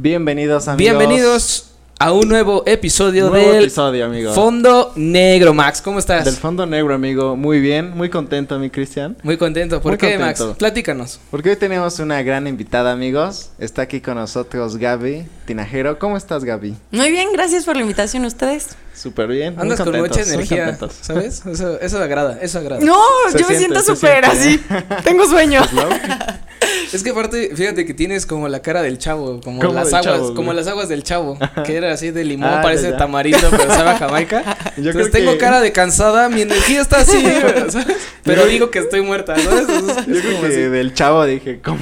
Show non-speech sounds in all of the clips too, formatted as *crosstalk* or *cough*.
Bienvenidos amigos. Bienvenidos a un nuevo episodio Nuevo del episodio, amigo. Fondo Negro, Max. ¿Cómo estás? Del fondo negro, amigo. Muy bien, muy contento, mi Cristian. Muy contento. ¿Por Muy qué, contento. Max? Platícanos. Porque hoy tenemos una gran invitada, amigos. Está aquí con nosotros Gaby Tinajero. ¿Cómo estás, Gaby? Muy bien, gracias por la invitación a ustedes. Súper bien. Andas con mucha energía. ¿sabes? *laughs* Eso, eso agrada, eso agrada. No, Se yo me siento súper así. Tengo sueño. *laughs* *laughs* Es que aparte, fíjate que tienes como la cara del chavo, como ¿Cómo las aguas, chavo, como las aguas del chavo, que era así de limón, Ah, parece ya, ya. tamarindo, pero sabe a Jamaica. Yo Entonces creo tengo que- cara de cansada, mi energía está así. Pero digo que estoy muerta, ¿sabes? Yo es creo como que así. del chavo dije, ¿cómo?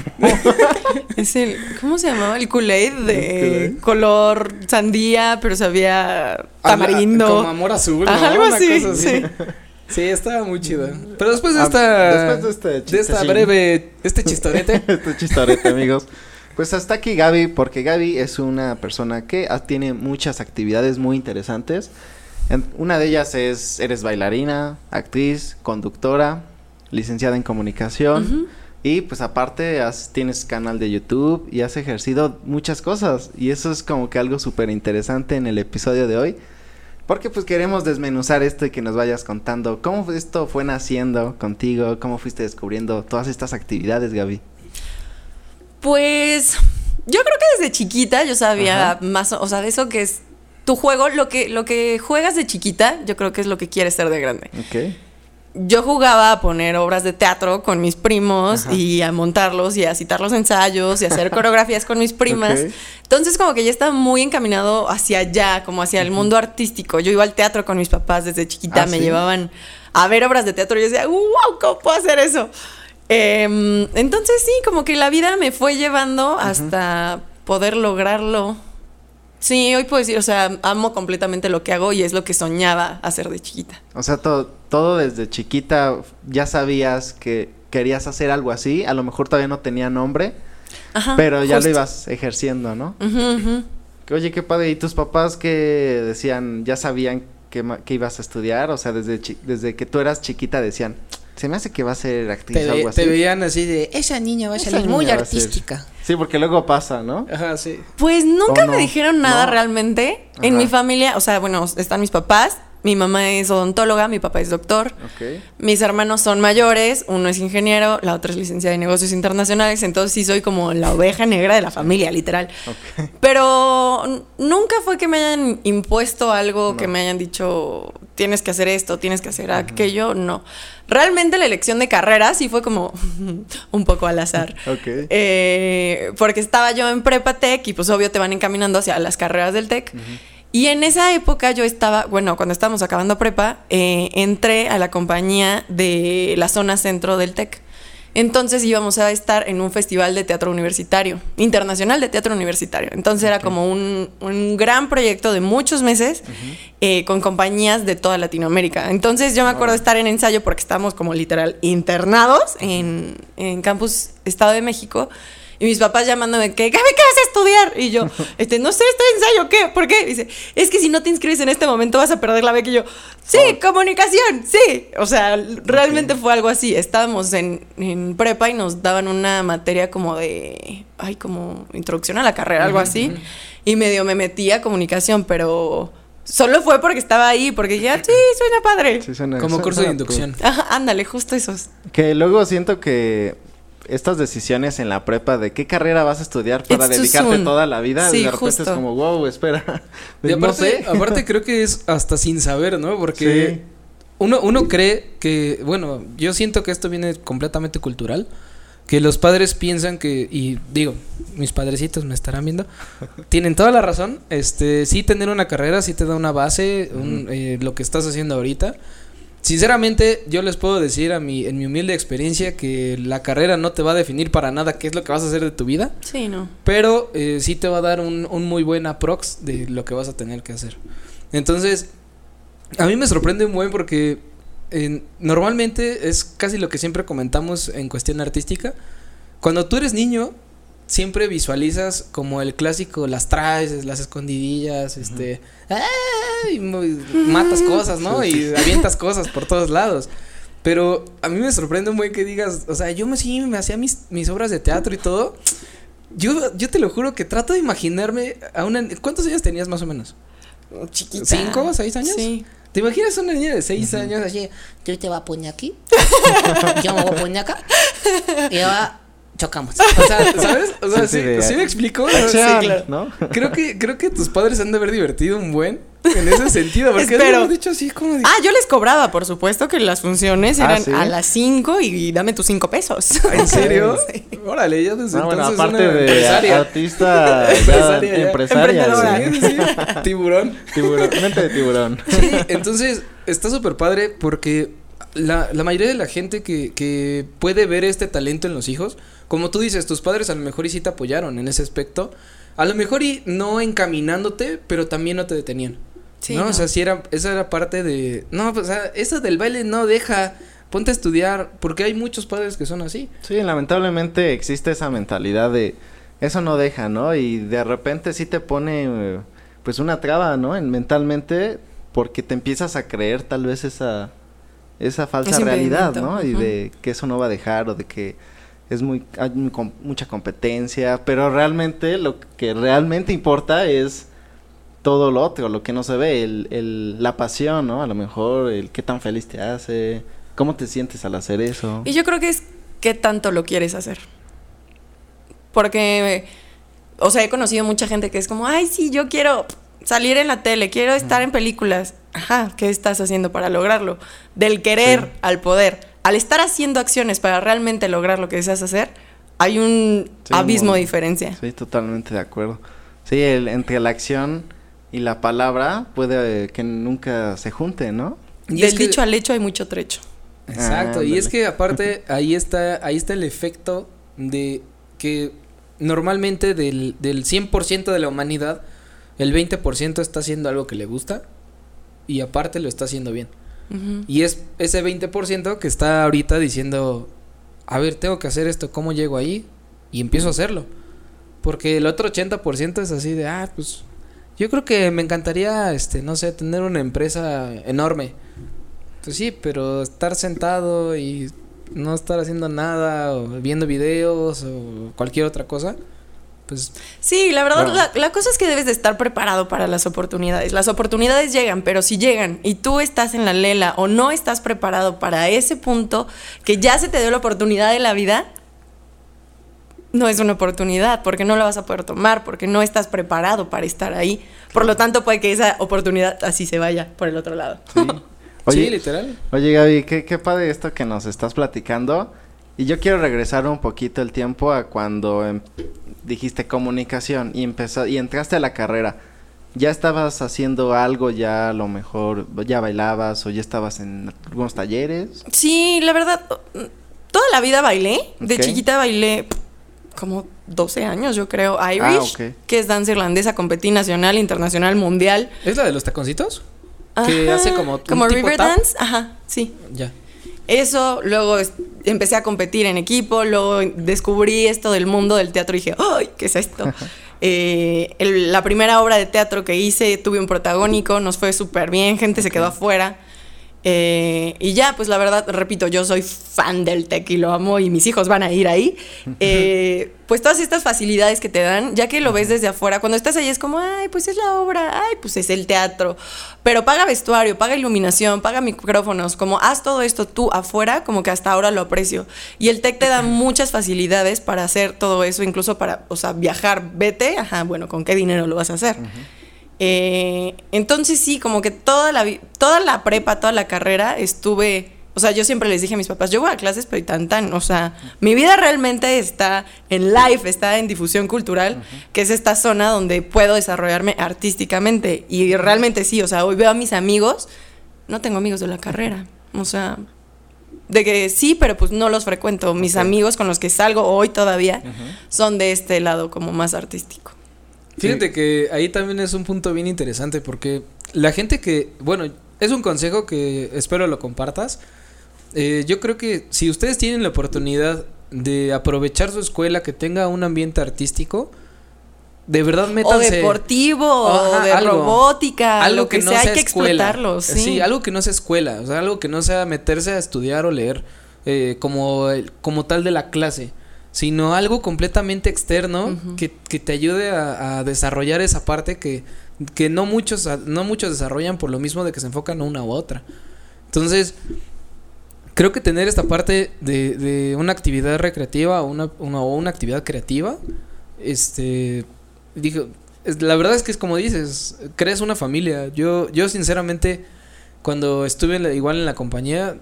Es el, ¿cómo se llamaba? El Kool-Aid de color sandía, pero sabía Habla- Como amor azul, ¿no? Algo Una así, sí. Sí, estaba muy chida. Pero después de Ah, esta. después de este de esta chistecín. breve. Este chistorete. *laughs* este chistorete, amigos. Pues hasta aquí Gaby, porque Gaby es una persona que tiene muchas actividades muy interesantes. Una de ellas es, eres bailarina, actriz, conductora, licenciada en comunicación. Y pues aparte has- tienes canal de YouTube y has ejercido muchas cosas. Y eso es como que algo súper interesante en el episodio de hoy. Porque pues queremos desmenuzar esto y que nos vayas contando cómo esto fue naciendo contigo, cómo fuiste descubriendo todas estas actividades, Gaby. Pues yo creo que desde chiquita yo sabía Ajá. más, o sea, de eso que es tu juego, lo que, lo que juegas de chiquita, yo creo que es lo que quieres ser de grande. Yo jugaba a poner obras de teatro con mis primos Ajá. y a montarlos y a citar los ensayos y a hacer *laughs* coreografías con mis primas. Entonces como que ya estaba muy encaminado hacia allá, como hacia el mundo artístico. Yo iba al teatro con mis papás desde chiquita, Ah, me ¿sí? llevaban a ver obras de teatro y yo decía, wow, ¿cómo puedo hacer eso? Em, entonces sí, como que la vida me fue llevando hasta poder lograrlo. Sí, hoy puedo decir, o sea, amo completamente lo que hago y es lo que soñaba hacer de chiquita. O sea, todo, todo desde chiquita ya sabías que querías hacer algo así. A lo mejor todavía no tenía nombre, Ajá, pero ya justo. lo ibas ejerciendo, ¿no? Ujú. Que, Oye, qué padre. ¿Y tus papás que decían, ya sabían que, que ibas a estudiar? O sea, desde, desde que tú eras chiquita decían, se me hace que va a ser actriz Te, o algo así. te veían así de. Esa niña va a salir muy niña va a ser". artística. Sí, porque luego pasa, ¿no? Ajá, sí. Pues nunca me dijeron nada No. realmente. En mi familia, o sea, bueno, están mis papás. Mi mamá es odontóloga, mi papá es doctor. Mis hermanos son mayores, uno es ingeniero, la otra es licenciada en negocios internacionales, entonces sí soy como la oveja negra de la familia, literal. *laughs* Pero nunca fue que me hayan impuesto algo, No. que me hayan dicho, tienes que hacer esto, tienes que hacer aquello, no. Realmente la elección de carrera sí fue como *laughs* un poco al azar. *laughs* Eh, porque estaba yo en prepa tech y pues obvio te van encaminando hacia las carreras del tech. Y en esa época yo estaba, bueno, cuando estábamos acabando prepa, eh, entré a la compañía de la zona centro del tech. Entonces íbamos a estar en un festival de teatro universitario, internacional de teatro universitario. Entonces era como un, un gran proyecto de muchos meses eh, con compañías de toda Latinoamérica. Entonces yo me acuerdo de estar en ensayo porque estábamos como literal internados en, en Campus Estado de México. Y mis papás llamándome que, Gaby, ¿qué vas a estudiar? Y yo, *laughs* este, no sé, estoy en ensayo, ¿qué? ¿Por qué? dice, es que si no te inscribes en este momento vas a perder la beca. Y yo, sí, comunicación, sí. O sea, realmente fue algo así. Estábamos en, en prepa y nos daban una materia como de, ay, como introducción a la carrera, algo así. Y medio me metí a comunicación, pero solo fue porque estaba ahí, porque ya, sí, suena padre. Sí, suena- Como suena- curso de inducción. Ajá, ándale, justo esos. Que luego siento que estas decisiones en la prepa de qué carrera vas a estudiar para It's dedicarte toda la vida, Sí, de repente es como, wow, espera. *laughs* Y no aparte, sé. aparte creo que es hasta sin saber, ¿no? Porque Sí. uno, uno cree que, bueno, yo siento que esto viene completamente cultural. Que los padres piensan que, y digo, mis padrecitos me estarán viendo, *laughs* tienen toda la razón. Este, sí tener una carrera, sí te da una base, un, eh, lo que estás haciendo ahorita. Sinceramente, yo les puedo decir a mi, en mi humilde experiencia que la carrera no te va a definir para nada qué es lo que vas a hacer de tu vida. Sí, no. Pero eh, sí te va a dar un, un muy buen aprox de lo que vas a tener que hacer. Entonces, a mí me sorprende un buen porque eh, normalmente es casi lo que siempre comentamos en cuestión artística. Cuando tú eres niño, siempre visualizas como el clásico, las traes, las escondidillas, este, ¡ay! muy- matas cosas, ¿no? Y *laughs* avientas cosas por todos lados. Pero a mí me sorprende un buen que digas, o sea, yo me sí me hacía mis, mis obras de teatro y todo. yo, yo te lo juro que trato de imaginarme a una... ¿Cuántos años tenías más o menos? Chiquita. ¿Cinco? ¿Seis años? Sí. ¿Te imaginas a una niña de seis años así? Yo te voy a poner aquí. *laughs* Yo me voy a poner acá. Y ahora chocamos. O sea, *laughs* ¿sabes? O sea, Sí, sí, me explico. Sí, claro. ¿no? Creo que, creo que tus padres han de haber divertido un buen en ese sentido. Porque Espero. has dicho así como de... Ah, yo les cobraba, por supuesto, que las funciones Ah, eran ¿sí? a las 5 y dame tus 5 pesos. ¿En *laughs* serio? Sí. Órale, ya desde Ah, bueno, entonces aparte una de empresaria. artista, *laughs* Empresaria, empresaria. Emprendedora. sí. Sí, sí. Tiburón. Tiburón, mente de tiburón. Sí, entonces está súper padre porque la, la mayoría de la gente que, que puede ver este talento en los hijos, como tú dices, tus padres a lo mejor y sí te apoyaron en ese aspecto, a lo mejor y no encaminándote, pero también no te detenían. Sí, ¿no? no. O sea, sí era, esa era parte de, no, pues, o sea, eso del baile no deja, ponte a estudiar, porque hay muchos padres que son así. Sí, lamentablemente existe esa mentalidad de eso no deja, ¿no? Y de repente sí te pone eh, pues una traba, ¿no? En mentalmente porque te empiezas a creer tal vez esa esa falsa realidad, ¿no? Y de que eso no va a dejar o de que es muy hay mucha competencia, pero realmente lo que realmente importa es todo lo otro, lo que no se ve, el, el, la pasión, ¿no? A lo mejor el qué tan feliz te hace, cómo te sientes al hacer eso. Y yo creo que es qué tanto lo quieres hacer. Porque, o sea, he conocido mucha gente que es como, ay, sí, yo quiero salir en la tele, quiero estar en películas. Ajá, ¿qué estás haciendo para lograrlo? Del querer Sí. al poder. Al estar haciendo acciones para realmente lograr lo que deseas hacer, hay un Sí, abismo de diferencia. Sí, totalmente de acuerdo. Sí, el, entre la acción y la palabra puede que nunca se junten, ¿no? Y Del es que- dicho al hecho hay mucho trecho. Exacto, y es que aparte *laughs* ahí está, ahí está el efecto de que normalmente del, del 100% de la humanidad, el 20% está haciendo algo que le gusta y aparte lo está haciendo bien. Y es ese 20% que está ahorita diciendo, a ver, tengo que hacer esto, ¿cómo llego ahí? Y empiezo a hacerlo. Porque el otro 80% es así de, ah, pues yo creo que me encantaría, este, no sé, tener una empresa enorme. Pues sí, pero estar sentado y no estar haciendo nada o viendo videos o cualquier otra cosa, pues Sí, la verdad, Bueno. la, la cosa es que debes de estar preparado para las oportunidades. Las oportunidades llegan, pero si llegan y tú estás en la lela o no estás preparado para ese punto que ya se te dio la oportunidad de la vida, no es una oportunidad porque no la vas a poder tomar, porque no estás preparado para estar ahí. Por lo tanto, puede que esa oportunidad así se vaya por el otro lado. sí, *laughs* Oye, literal. Oye, Gaby, qué, qué padre esto que nos estás platicando. Y yo quiero regresar un poquito el tiempo a cuando em- dijiste comunicación y empezó, y entraste a la carrera. ¿Ya estabas haciendo algo, ya a lo mejor, ya bailabas o ya estabas en algunos talleres? Sí, la verdad, toda la vida bailé. De chiquita bailé como 12 años, yo creo, Irish, Ah, ok. que es danza irlandesa, competí nacional, internacional, mundial. ¿Es la de los taconcitos? Que Ajá, hace como como tipo river tap. dance, ajá, sí. Ya. Eso, luego empecé a competir en equipo, luego descubrí esto del mundo del teatro y dije, ¡ay! ¿Qué es esto? *laughs* Eh, el- la primera obra de teatro que hice tuve un protagónico, nos fue súper bien, gente se quedó afuera. Eh, y ya, pues la verdad, repito, yo soy fan del tech y lo amo y mis hijos van a ir ahí. Eh, pues todas estas facilidades que te dan, ya que lo ves desde afuera, cuando estás ahí es como, ay, pues es la obra, ay, pues es el teatro. Pero paga vestuario, paga iluminación, paga micrófonos, como haz todo esto tú afuera, como que hasta ahora lo aprecio. Y el tech te da muchas facilidades para hacer todo eso, incluso para, o sea, viajar, vete, ajá, bueno, ¿con qué dinero lo vas a hacer? Eh, entonces sí, como que toda la, toda la prepa, toda la carrera estuve, o sea, yo siempre les dije a mis papás, yo voy a clases, pero y tan tan, o sea, mi vida realmente está en live, está en difusión cultural, que es esta zona donde puedo desarrollarme artísticamente. Y realmente sí, o sea, hoy veo a mis amigos, no tengo amigos de la carrera, o sea, de que sí, pero pues no los frecuento. Mis amigos con los que salgo hoy todavía son de este lado como más artístico. Fíjate que ahí también es un punto bien interesante porque la gente que, bueno, es un consejo que espero lo compartas. Eh, yo creo que si ustedes tienen la oportunidad de aprovechar su escuela que tenga un ambiente artístico, de verdad O métanse. deportivo, o de algo. robótica, lo que, sea, hay que escuela. explotarlo, sí. algo que no sea escuela, o sea, algo que no sea meterse a estudiar o leer eh, como, el- como tal de la clase, sino algo completamente externo que, que te ayude a, a desarrollar esa parte que, que no muchos, no muchos desarrollan por lo mismo de que se enfocan a una u otra. Entonces, creo que tener esta parte de, de una actividad recreativa o una, una- o una actividad creativa, este, digo, la verdad es que es como dices, crees una familia. Yo, yo sinceramente, cuando estuve igual en la compañía,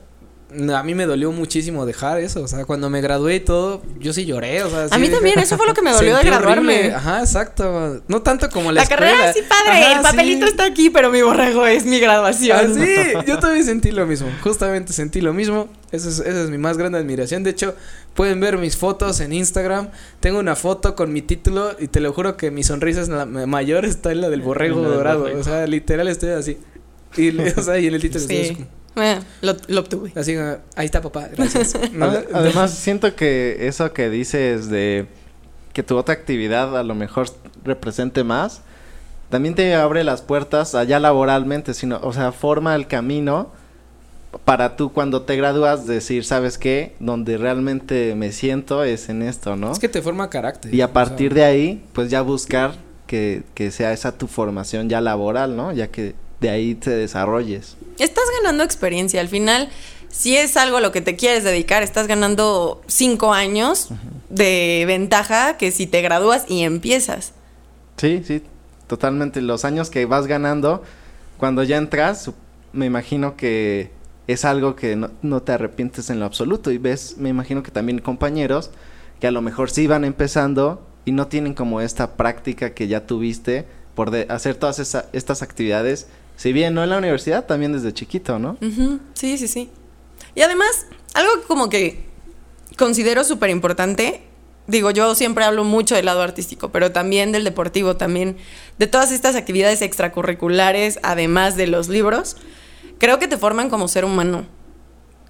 a mí me dolió muchísimo dejar eso, o sea, cuando me gradué y todo, yo sí lloré, o sea, A mí también, eso fue lo que me dolió de *laughs* graduarme. horrible. Ajá, exacto. No tanto como la, La carrera sí padre, Ajá, el papelito sí. está aquí, pero mi borrego es mi graduación. Ah, sí, *laughs* yo también sentí lo mismo. Justamente sentí lo mismo. Esa es, esa es mi más grande admiración. De hecho, pueden ver mis fotos en Instagram. Tengo una foto con mi título y te lo juro que mi sonrisa es la ma- mayor está en la del borrego dorado. O sea, literal estoy así. Y, le- o sea, y en el título estoy Sí. así como- Eh, lo, lo obtuve. así, ah, ahí está papá, gracias. *laughs* No, Además, siento que eso que dices de que tu otra actividad a lo mejor represente más, también te abre las puertas allá laboralmente, sino, o sea, forma el camino para tú cuando te gradúas decir, ¿sabes qué? Donde realmente me siento es en esto, ¿no? es que te forma carácter. Y o a sea, partir de ahí, pues ya buscar que, que sea esa tu formación ya laboral, ¿no? Ya que de ahí te desarrolles. Estás ganando experiencia. Al final, si es algo a lo que te quieres dedicar, estás ganando cinco años de ventaja que si te gradúas y empiezas. Sí, sí, totalmente. Los años que vas ganando, cuando ya entras, me imagino que es algo que no, no te arrepientes en lo absoluto. Y ves, me imagino que también compañeros que a lo mejor sí van empezando y no tienen como esta práctica que ya tuviste por de- hacer todas esa- estas actividades. Si bien no en la universidad, también desde chiquito, ¿no? Sí, sí, sí. Y además, algo como que considero súper importante, digo, yo siempre hablo mucho del lado artístico, pero también del deportivo, también de todas estas actividades extracurriculares, además de los libros, creo que te forman como ser humano.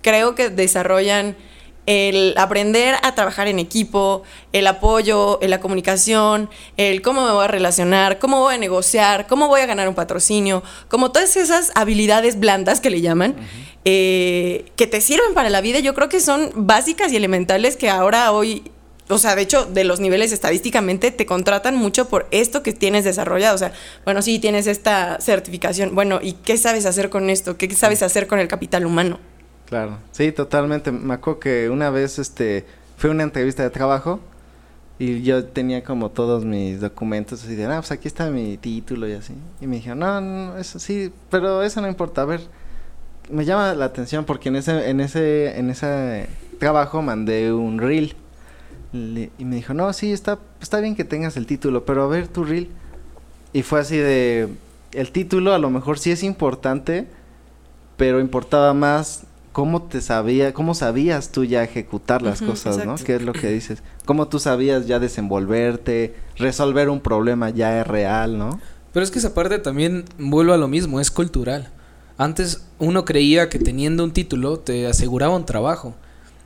Creo que desarrollan el aprender a trabajar en equipo, el apoyo, la comunicación, el cómo me voy a relacionar, cómo voy a negociar, cómo voy a ganar un patrocinio, como todas esas habilidades blandas que le llaman, eh, que te sirven para la vida, yo creo que son básicas y elementales que ahora hoy, o sea, de hecho, de los niveles estadísticamente te contratan mucho por esto que tienes desarrollado. O sea, bueno, sí, tienes esta certificación, bueno, ¿y qué sabes hacer con esto? ¿Qué sabes hacer con el capital humano? Claro, sí, totalmente. Me acuerdo que una vez, este, fue una entrevista de trabajo y yo tenía como todos mis documentos así de, ah, pues aquí está mi título y así. Y me dijeron, no, no, eso sí, pero eso no importa. A ver, me llama la atención porque en ese, en ese, en ese trabajo mandé un reel Le- y me dijo, no, sí, está, está bien que tengas el título, pero a ver tu reel. Y fue así de, el título a lo mejor sí es importante, pero importaba más cómo te sabía, cómo sabías tú ya ejecutar las cosas, ¿no? ¿Qué es lo que dices? Cómo tú sabías ya desenvolverte, resolver un problema ya es real, ¿no? Pero es que esa parte también vuelvo a lo mismo, es cultural. Antes uno creía que teniendo un título te aseguraba un trabajo.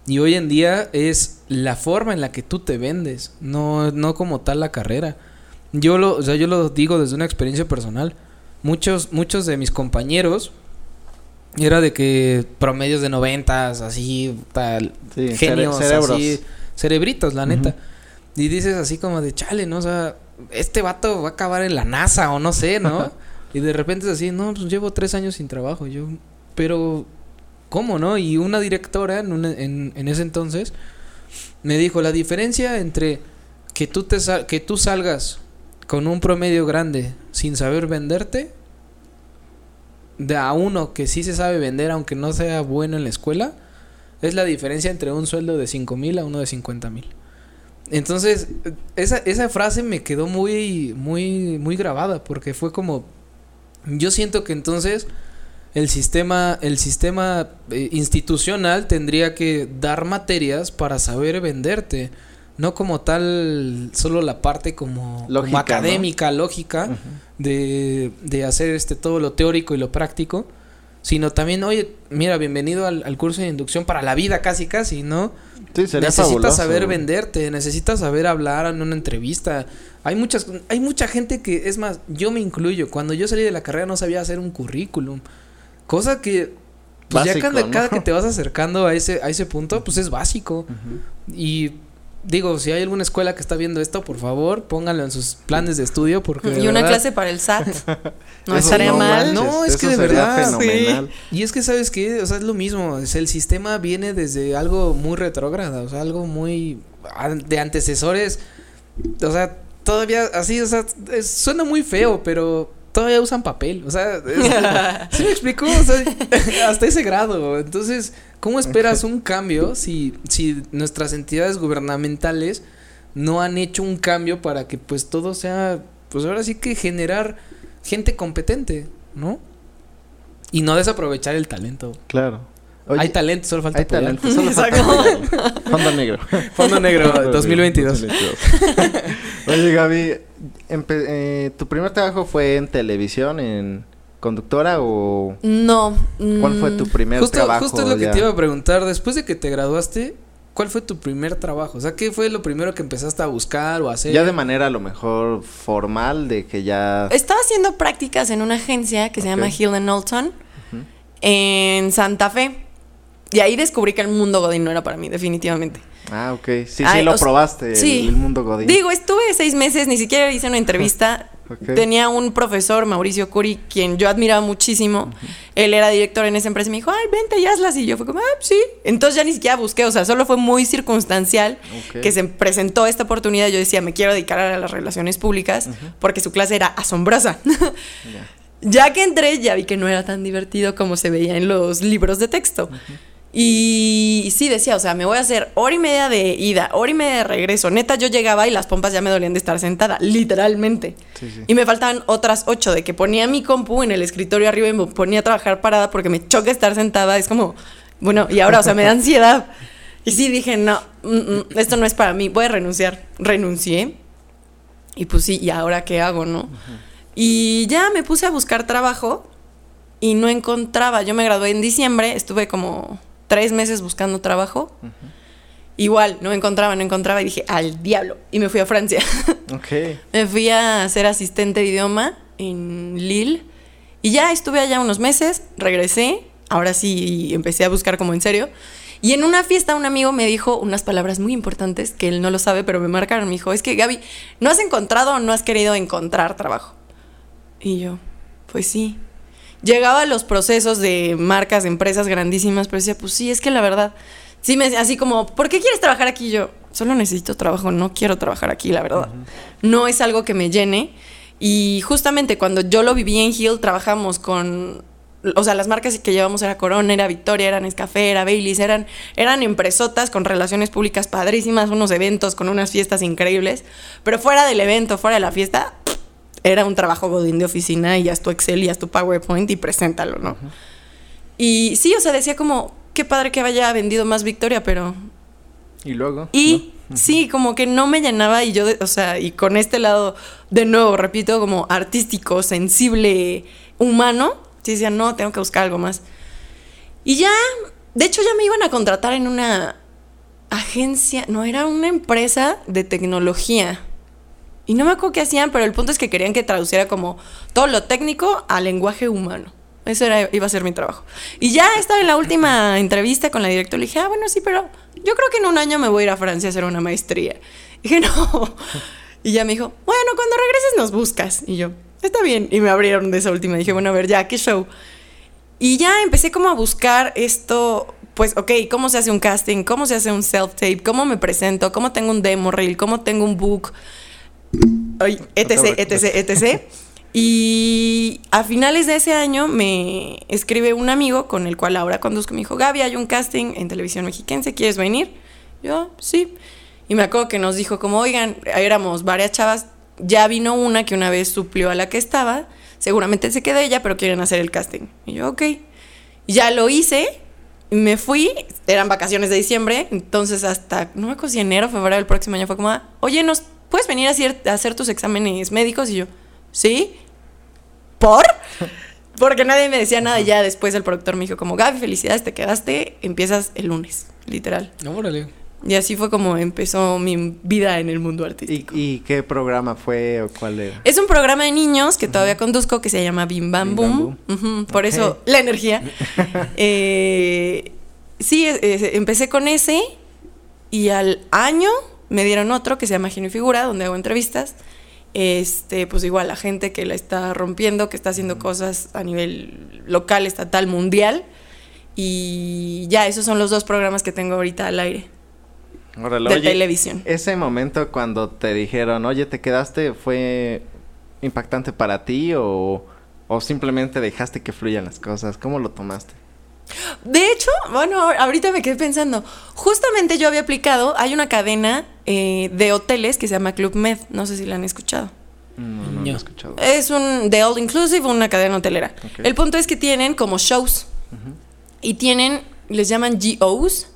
Y hoy en día es la forma en la que tú te vendes, no, no como tal la carrera. Yo lo, o sea, yo lo digo desde una experiencia personal. Muchos, muchos de mis compañeros era de que promedios de noventas, así, tal, Sí, cere- genios, cerebros. así, cerebritos, la neta. Y dices así como de chale, ¿no? O sea, este vato va a acabar en la NASA o no sé, ¿no? *laughs* y de repente es así, no, pues llevo tres años sin trabajo. Y yo, pero, ¿cómo, no? Y una directora en, una- en, en ese entonces me dijo, la diferencia entre que tú, te sal- que tú salgas con un promedio grande sin saber venderte, de a uno que sí se sabe vender aunque no sea bueno en la escuela, es la diferencia entre un sueldo de 5 mil a uno de 50 mil. Entonces, esa, esa frase me quedó muy, muy, muy grabada porque fue como, yo siento que entonces el sistema, el sistema eh, institucional tendría que dar materias para saber venderte, no como tal solo la parte como, como Lógica, ¿no? académica, lógica de, de hacer este todo lo teórico y lo práctico, sino también, oye, mira, bienvenido al, al curso de inducción para la vida casi casi, ¿no? Sí, sería necesitas fabuloso. saber venderte, necesitas saber hablar en una entrevista. Hay muchas, hay mucha gente que, es más, yo me incluyo. Cuando yo salí de la carrera no sabía hacer un currículum. Cosa que pues ya cada, ¿no? cada que te vas acercando a ese, a ese punto, pues es básico. Y digo, si hay alguna escuela que está viendo esto, por favor, pónganlo en sus planes de estudio porque Y una verdad- clase para el SAT. *laughs* No estaría mal. manches, No, es que de verdad, fenomenal. Y es que sabes qué, o sea, es lo mismo, es el sistema viene desde algo muy retrógrada, o sea, algo muy de antecesores, o sea, todavía así, o sea, es- suena muy feo, pero todavía usan papel, o sea, es- *laughs* ¿sí me explico? O sea, *laughs* hasta ese grado. Entonces, ¿cómo esperas un cambio si si nuestras entidades gubernamentales no han hecho un cambio para que pues todo sea pues ahora sí que generar gente competente, ¿no? Y no desaprovechar el talento. Claro. Oye, hay talento, solo falta hay apoyar. talento, *laughs* solo falta apoyar. Fondo negro. Fondo negro 2022. 2022. Oye, Gaby, empe- eh, ¿tu primer trabajo fue en televisión, en conductora o No. cuál fue mm, tu primer Justo, trabajo? justo es lo que te iba a preguntar. Después de que te graduaste, ¿cuál fue tu primer trabajo? O sea, ¿qué fue lo primero que empezaste a buscar o a hacer? Ya de manera a lo mejor formal, de que ya... Estaba haciendo prácticas en una agencia que se llama. Hill Knowlton en Santa Fe. Y ahí descubrí que el mundo Godín no era para mí, definitivamente. Ah, ok. Sí, Ay, sí, lo probaste, el- sí. el, mundo Godín. Digo, estuve seis meses, ni siquiera hice una entrevista. *laughs* Tenía un profesor, Mauricio Curi, quien yo admiraba muchísimo. Él era director en esa empresa y me dijo, ay, vente y hazlas. Y yo fue como, ah, sí. Entonces ya ni siquiera busqué, o sea, solo fue muy circunstancial que se presentó esta oportunidad. Yo decía, me quiero dedicar a las relaciones públicas porque su clase era asombrosa. *laughs* ya que entré, ya vi que no era tan divertido como se veía en los libros de texto. Y sí decía, o sea, me voy a hacer hora y media de ida, hora y media de regreso. Neta, yo llegaba y las pompas ya me dolían de estar sentada, literalmente. Sí, sí. Y me faltaban otras ocho de que ponía mi compu en el escritorio arriba y me ponía a trabajar parada porque me choca estar sentada. Es como, bueno, y ahora, o sea, me da ansiedad. Y sí dije, no, mm, mm, esto no es para mí, voy a renunciar. Renuncié. Y pues sí, ¿y ahora qué hago, no? Y ya me puse a buscar trabajo y no encontraba. Yo me gradué en diciembre, estuve como tres meses buscando trabajo. Igual, no encontraba, no encontraba y dije, al diablo. Y me fui a Francia. *laughs* Ok. me fui a ser asistente de idioma en Lille. Y ya estuve allá unos meses, regresé. Ahora sí empecé a buscar como en serio. Y en una fiesta un amigo me dijo unas palabras muy importantes que él no lo sabe, pero me marcaron. Me dijo, es que Gaby, ¿no has encontrado o no has querido encontrar trabajo? Y yo, pues sí. Llegaba a los procesos de marcas, de empresas grandísimas, pero decía, pues sí, es que la verdad, sí me así como, ¿por qué quieres trabajar aquí? Y yo, solo necesito trabajo, no quiero trabajar aquí, la verdad. No es algo que me llene. Y justamente cuando yo lo viví en Hill, trabajamos con, o sea, las marcas que llevamos era Corona, era Victoria, era Nescafé, era Baileys, eran, eran empresotas con relaciones públicas padrísimas, unos eventos con unas fiestas increíbles, pero fuera del evento, fuera de la fiesta, era un trabajo godín de oficina y haz tu Excel y haz tu PowerPoint y preséntalo, ¿no? Y sí, o sea, decía como, qué padre que haya vendido más Victoria, pero... Y luego. Y sí, como que no me llenaba y yo, de- o sea, y con este lado, de nuevo, repito, como artístico, sensible, humano, sí decía, no, tengo que buscar algo más. Y ya, de hecho ya me iban a contratar en una agencia, no, era una empresa de tecnología. Y no me acuerdo qué hacían, pero el punto es que querían que traduciera como todo lo técnico al lenguaje humano. Eso era, iba a ser mi trabajo. Y ya estaba en la última entrevista con la directora. Le dije, ah, bueno, sí, pero yo creo que en un año me voy a ir a Francia a hacer una maestría. dije, *laughs* no. Y ya me dijo, bueno, cuando regreses nos buscas. Y yo, está bien. Y me abrieron de esa última. dije, bueno, a ver, ya, ¿qué show? Y ya empecé como a buscar esto, pues, ok, ¿cómo se hace un casting? ¿Cómo se hace un self-tape? ¿Cómo me presento? ¿Cómo tengo un demo reel? ¿Cómo tengo un book? Etc, etc, etc. Y a finales de ese año me escribe un amigo con el cual ahora conduzco. Me dijo, Gaby, hay un casting en televisión mexiquense, ¿quieres venir? Yo, sí. Y me acuerdo que nos dijo como, oigan, éramos varias chavas, ya vino una que una vez suplió a la que estaba, seguramente se quedó ella, pero quieren hacer el casting. Y yo, ok. Ya lo hice, me fui, eran vacaciones de diciembre, entonces hasta, no me acuerdo si enero, febrero del próximo año fue como, ah, oye, ¿nos puedes venir a hacer, a hacer tus exámenes médicos? Y yo, ¿sí? ¿Por? Porque nadie me decía nada y ya después el productor me dijo como, Gaby, felicidades, te quedaste, empiezas el lunes, literal. No, órale. Y así fue como empezó mi vida en el mundo artístico. ¿Y, y qué programa fue o cuál era? Es un programa de niños que todavía conduzco que se llama Bim Bam Bim Boom. Bam por eso la energía. *laughs* Eh, sí, empecé con ese y al año me dieron otro que se llama Genio y Figura, donde hago entrevistas. Este, pues igual la gente que la está rompiendo, que está haciendo cosas a nivel local, estatal, mundial. Y ya, esos son los dos programas que tengo ahorita al aire Órale, de oye, televisión. Ese momento cuando te dijeron, oye, te quedaste, ¿fue impactante para ti o, o simplemente dejaste que fluyan las cosas? ¿Cómo lo tomaste? De hecho, bueno, ahorita me quedé pensando. Justamente yo había aplicado, hay una cadena eh, de hoteles que se llama Club Med, no sé si la han escuchado. No, no he escuchado. Es un de All Inclusive, una cadena hotelera. El punto es que tienen como shows y tienen, les llaman GOs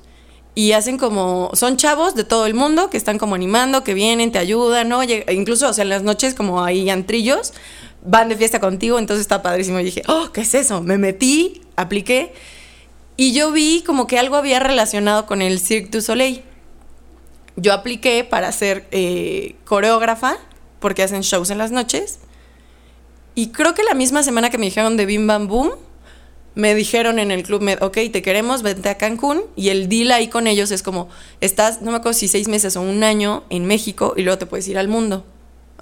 y hacen como, son chavos de todo el mundo que están como animando, que vienen, te ayudan, ¿no? Llega- incluso, o sea, en las noches como hay antrillos, van de fiesta contigo, entonces está padrísimo. Y dije, oh, ¿qué es eso? Me metí, apliqué y yo vi como que algo había relacionado con el Cirque du Soleil. Yo apliqué para ser eh, coreógrafa, porque hacen shows en las noches. Y creo que la misma semana que me dijeron de Bim Bam Boom, me dijeron en el club, Med, ok, te queremos, vente a Cancún. Y el deal ahí con ellos es como, estás, no me acuerdo si seis meses o un año en México y luego te puedes ir al mundo,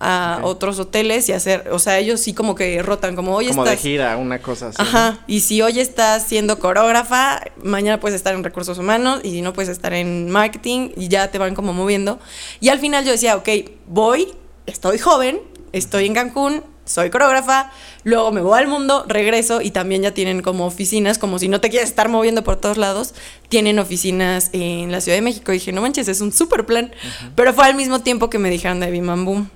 a Ok. otros hoteles y hacer, o sea, ellos sí como que rotan, como hoy Como de estás... gira, una cosa así. Ajá, y si hoy estás siendo coreógrafa, mañana puedes estar en recursos humanos y si no puedes estar en marketing y ya te van como moviendo. Y al final yo decía, ok, voy, estoy joven, estoy en Cancún, soy coreógrafa, luego me voy al mundo, regreso y también ya tienen como oficinas, como si no te quieres estar moviendo por todos lados, tienen oficinas en la Ciudad de México. Y dije, no manches, es un super plan. Pero fue al mismo tiempo que me dijeron de Bim Bam Boom.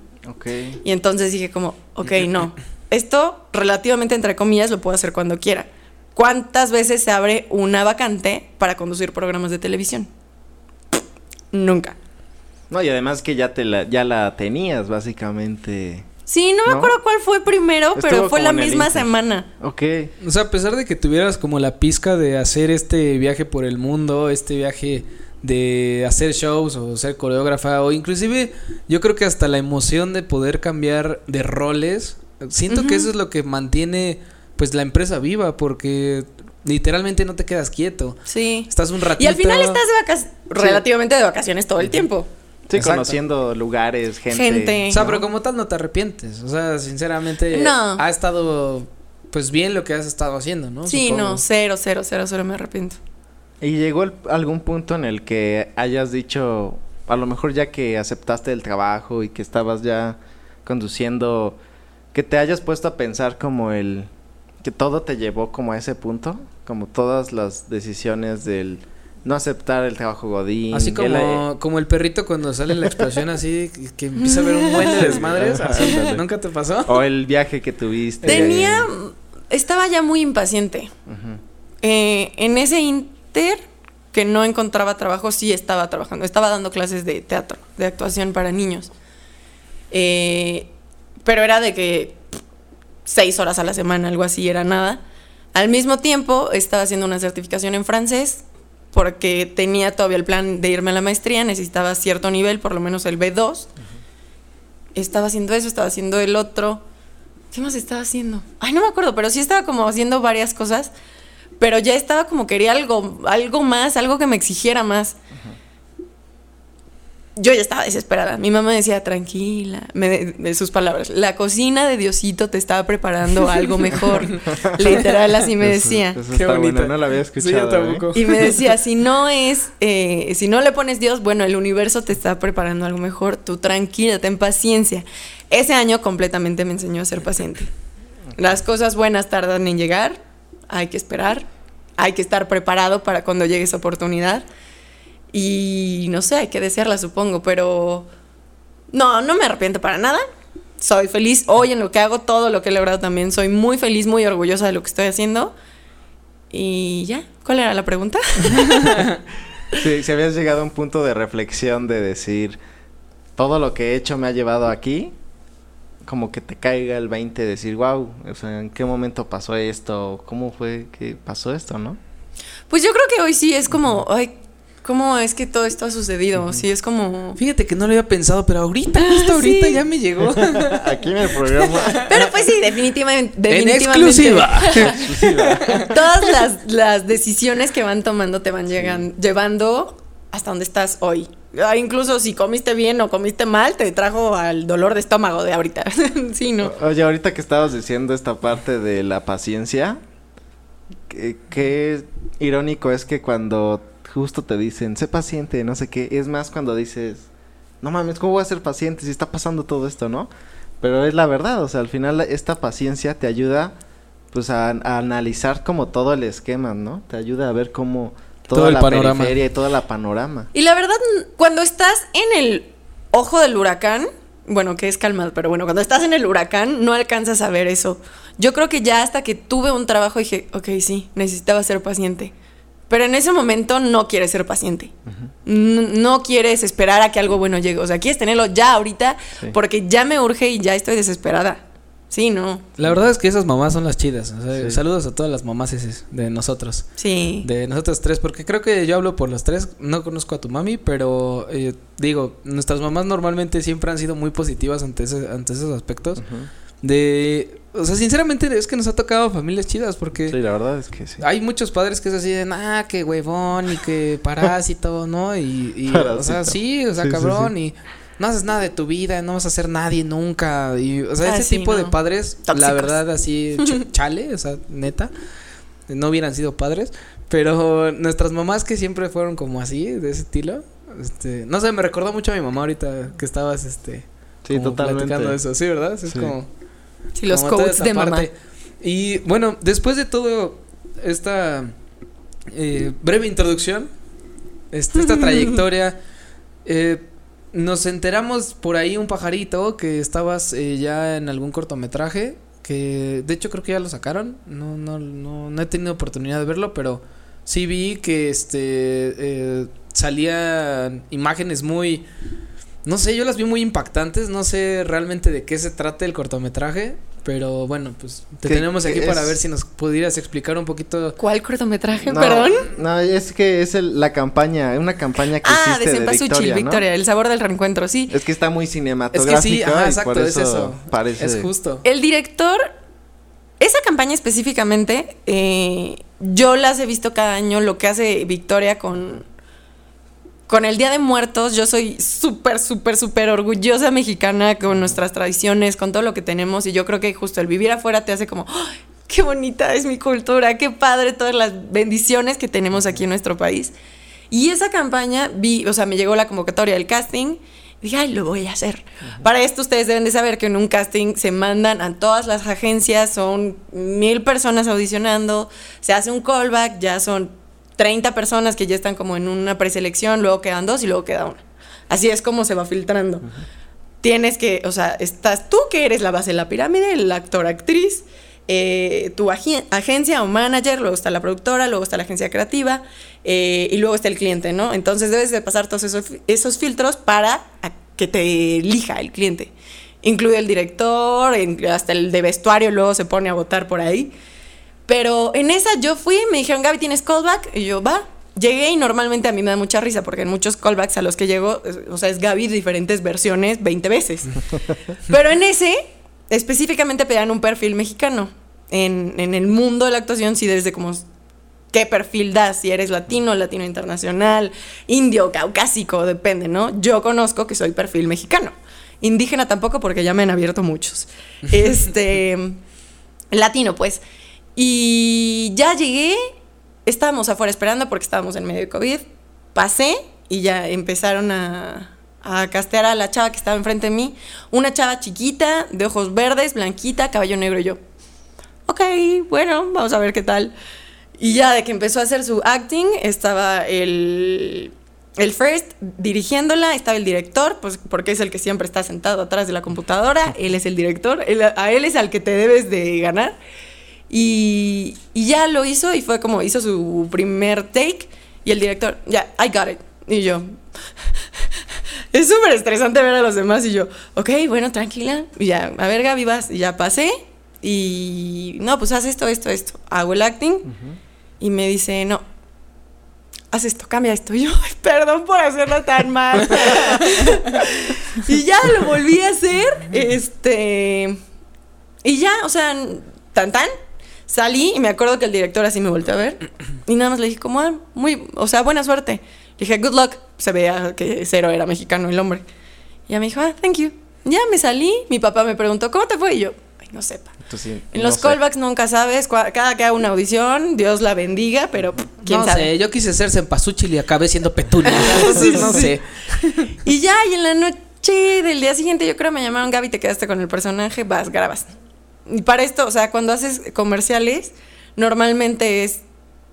Y entonces dije como, ok, no, esto relativamente entre comillas lo puedo hacer cuando quiera. ¿Cuántas veces se abre una vacante para conducir programas de televisión? Nunca. No, y además que ya, te la, ya la tenías, básicamente. Sí, no me ¿No? acuerdo cuál fue primero, Estuvo pero fue la misma Inter. semana. Ok. O sea, a pesar de que tuvieras como la pizca de hacer este viaje por el mundo, este viaje de hacer shows o ser coreógrafa o inclusive yo creo que hasta la emoción de poder cambiar de roles, siento que eso es lo que mantiene pues la empresa viva porque literalmente no te quedas quieto. Sí. Estás un ratito. Y al final estás de vacaciones, relativamente de vacaciones todo el tiempo. Sí, Exacto. conociendo lugares, gente. Gente. O sea, ¿no? pero como tal no te arrepientes. O sea, sinceramente No. ha estado pues bien lo que has estado haciendo, ¿no? sí, Supongo. no, cero, cero, cero, cero, me arrepiento. ¿Y llegó el- algún punto en el que hayas dicho, a lo mejor ya que aceptaste el trabajo y que estabas ya conduciendo, que te hayas puesto a pensar como el, que todo te llevó como a ese punto? Como todas las decisiones del no aceptar el trabajo godín. Así como, como el perrito cuando sale la explosión así, que, empieza a ver un buen de *laughs* desmadres. Así. ¿Nunca te pasó? o el viaje que tuviste. Tenía, estaba ya muy impaciente. Eh, en ese que no encontraba trabajo, sí estaba trabajando. Estaba dando clases de teatro, de actuación para niños. Eh, pero era de que seis horas a la semana, algo así, era nada. Al mismo tiempo, estaba haciendo una certificación en francés porque tenía todavía el plan de irme a la maestría, necesitaba cierto nivel, por lo menos el B2. Estaba haciendo eso, estaba haciendo el otro. ¿Qué más estaba haciendo? Ay, no me acuerdo, pero sí estaba como haciendo varias cosas. Pero ya estaba como quería algo, algo más, algo que me exigiera más. Yo ya estaba desesperada. Mi mamá decía, tranquila, me de, de sus palabras, la cocina de Diosito te estaba preparando algo mejor. *laughs* Literal, así me Eso- decía. eso Qué bonito. bueno, no lo había escuchado. Sí, ¿eh? tampoco. Y me decía, si *laughs* no es, eh, si no le pones Dios, bueno, el universo te está preparando algo mejor. Tú tranquila, ten paciencia. Ese año completamente me enseñó a ser paciente. Las cosas buenas tardan en llegar, hay que esperar, hay que estar preparado para cuando llegue esa oportunidad. Y no sé, hay que desearla, supongo, pero no, no me arrepiento para nada. Soy feliz hoy en lo que hago, todo lo que he logrado también. Soy muy feliz, muy orgullosa de lo que estoy haciendo. Y ya, ¿cuál era la pregunta? *laughs* Si habías llegado a un punto de reflexión de decir, todo lo que he hecho me ha llevado aquí, como que te caiga el 20 de decir, wow, o sea, ¿en qué momento pasó esto? ¿Cómo fue que pasó esto, no? Pues yo creo que hoy sí es como, ay, ¿cómo es que todo esto ha sucedido? Sí, es como... Fíjate que no lo había pensado, pero ahorita, justo ahorita sí. ya me llegó. *laughs* Aquí en el programa. Pero pues sí, definitivamente. *laughs* en exclusiva. Todas las, las decisiones que van tomando te van llegan, llevando hasta donde estás hoy. Ah, incluso si comiste bien o comiste mal, te trajo al dolor de estómago de ahorita. *laughs* sí, no. Oye, ahorita que estabas diciendo esta parte de la paciencia, qué, irónico es que cuando justo te dicen, sé paciente, no sé qué, es más cuando dices, no mames, ¿cómo voy a ser paciente si está pasando todo esto, no? Pero es la verdad, o sea, al final esta paciencia te ayuda pues a analizar como todo el esquema, ¿no? Te ayuda a ver cómo toda Todo el la panorama. periferia y toda la panorama. Y la verdad, cuando estás en el ojo del huracán, bueno, que es calmado, pero bueno, cuando estás en el huracán no alcanzas a ver eso. Yo creo que ya hasta que tuve un trabajo dije, ok, sí, necesitaba ser paciente. Pero en ese momento no quieres ser paciente. No quieres esperar a que algo bueno llegue. O sea, quieres tenerlo ya ahorita Sí. porque ya me urge y ya estoy desesperada. Sí, no. La verdad es que esas mamás son las chidas. o sea, Sí. Saludos a todas las mamás eses de nosotros. Sí. De nosotros tres, porque creo que yo hablo por los tres. No conozco a tu mami, pero eh, digo, nuestras mamás normalmente siempre han sido muy positivas ante, ese- ante esos aspectos. De, o sea, sinceramente es que nos ha tocado familias chidas porque Sí, la verdad es que sí. hay muchos padres que es así de, ah, que huevón y que parásito, ¿no? Y, y, o sea, sí, o sea, Sí, sí, cabrón y no haces nada de tu vida, no vas a ser nadie nunca. Y, o sea, Ah, ese sí, tipo de padres, la verdad, así, *laughs* ch- chale, o sea, neta, no hubieran sido padres. Pero nuestras mamás que siempre fueron como así, de ese estilo, este, no sé, me recordó mucho a mi mamá ahorita que estabas, este, Sí, como totalmente. platicando eso, sí, ¿verdad? Es Sí. como... Sí, los esa de mamá. Y bueno, después de todo esta eh, breve introducción, este, esta *laughs* trayectoria, eh, nos enteramos por ahí un pajarito que estabas eh, ya en algún cortometraje, que de hecho creo que ya lo sacaron, no, no, no, no he tenido oportunidad de verlo, pero sí vi que este eh, salían imágenes muy no sé, yo las vi muy impactantes, no sé realmente de qué se trata el cortometraje, pero bueno, pues te tenemos aquí para es- ver si nos pudieras explicar un poquito. ¿Cuál cortometraje? No, Perdón. No, es que es el- la campaña, una campaña que Ah, hiciste de Victoria, Victoria, ¿no? el sabor del reencuentro, sí. Es que está muy Es cinematográfica que sí, ajá, y exacto, por es eso eso. parece Es justo. El director, esa campaña específicamente, eh, yo las he visto cada año, lo que hace Victoria con, con el Día de Muertos. Yo soy súper, súper, súper orgullosa mexicana con nuestras tradiciones, con todo lo que tenemos. Y yo creo que justo el vivir afuera te hace como, ¡ay, qué bonita es mi cultura, qué padre todas las bendiciones que tenemos aquí en nuestro país. Y esa campaña, vi, o sea, me llegó la convocatoria del casting. y Dije, ay, lo voy a hacer. Para esto ustedes deben de saber que en un casting se mandan a todas las agencias, son mil personas audicionando, se hace un callback, ya son 30 personas que ya están como en una preselección, luego quedan dos y luego queda una. Así es como se va filtrando. Tienes que, o sea, estás tú que eres la base de la pirámide, el actor, actriz, eh, tu agencia o manager, luego está la productora, luego está la agencia creativa eh, y luego está el cliente, ¿no? Entonces debes de pasar todos esos, esos filtros para que te elija el cliente. Incluye el director, hasta el de vestuario luego se pone a votar por ahí. Pero en esa yo fui, me dijeron, Gaby, ¿tienes callback? Y yo, va. Llegué y normalmente a mí me da mucha risa porque en muchos callbacks a los que llego, o sea, es Gaby diferentes versiones 20 veces. *laughs* Pero en ese, específicamente pedían un perfil mexicano. En, en el mundo de la actuación, sí, desde como qué perfil das, si eres latino, latino internacional, indio, caucásico, depende, ¿no? Yo conozco que soy perfil mexicano. Indígena tampoco porque ya me han abierto muchos. *laughs* Este, latino, pues. Y ya llegué, estábamos afuera esperando porque estábamos en medio de COVID. Pasé y ya empezaron a, a castear a la chava que estaba enfrente de mí. Una chava chiquita, de ojos verdes, blanquita, cabello negro y yo. Ok, bueno, vamos a ver qué tal. Y ya de que empezó a hacer su acting, estaba el, el first dirigiéndola, estaba el director, pues porque es el que siempre está sentado atrás de la computadora, *laughs* él es el director, él- a él es al que te debes de ganar. Y, y ya lo hizo y fue como hizo su primer take y el director, ya, I got it. Y yo, *laughs* es súper estresante ver a los demás y yo, ok, bueno, tranquila. Y ya, a ver, Gaby, vas. Y ya pasé. Y no, pues haz esto, esto, esto. Hago el acting. Y me dice, no, haz esto, cambia esto. Y yo, "Ay, perdón por hacerlo tan mal. *laughs* y ya lo volví a hacer. Este. Y ya, o sea, tan tan. Salí y me acuerdo que el director así me volteó a ver y nada más le dije como, ah, muy, o sea, buena suerte. Le dije, good luck. Se veía que cero era mexicano el hombre. Y ya me dijo, ah, thank you. Ya me salí, mi papá me preguntó, ¿cómo te fue? Y yo, ay, no sepa. Entonces, En no los sé. callbacks nunca sabes, cada que haga una audición, Dios la bendiga, pero pff, quién no sabe. sé, yo quise ser cempasúchil y acabé siendo petunia. *laughs* Sí, no sí. sé. Y ya, y en la noche del día siguiente, yo creo me llamaron Gaby, te quedaste con el personaje, vas, grabas. Y para esto, o sea, cuando haces comerciales, normalmente es,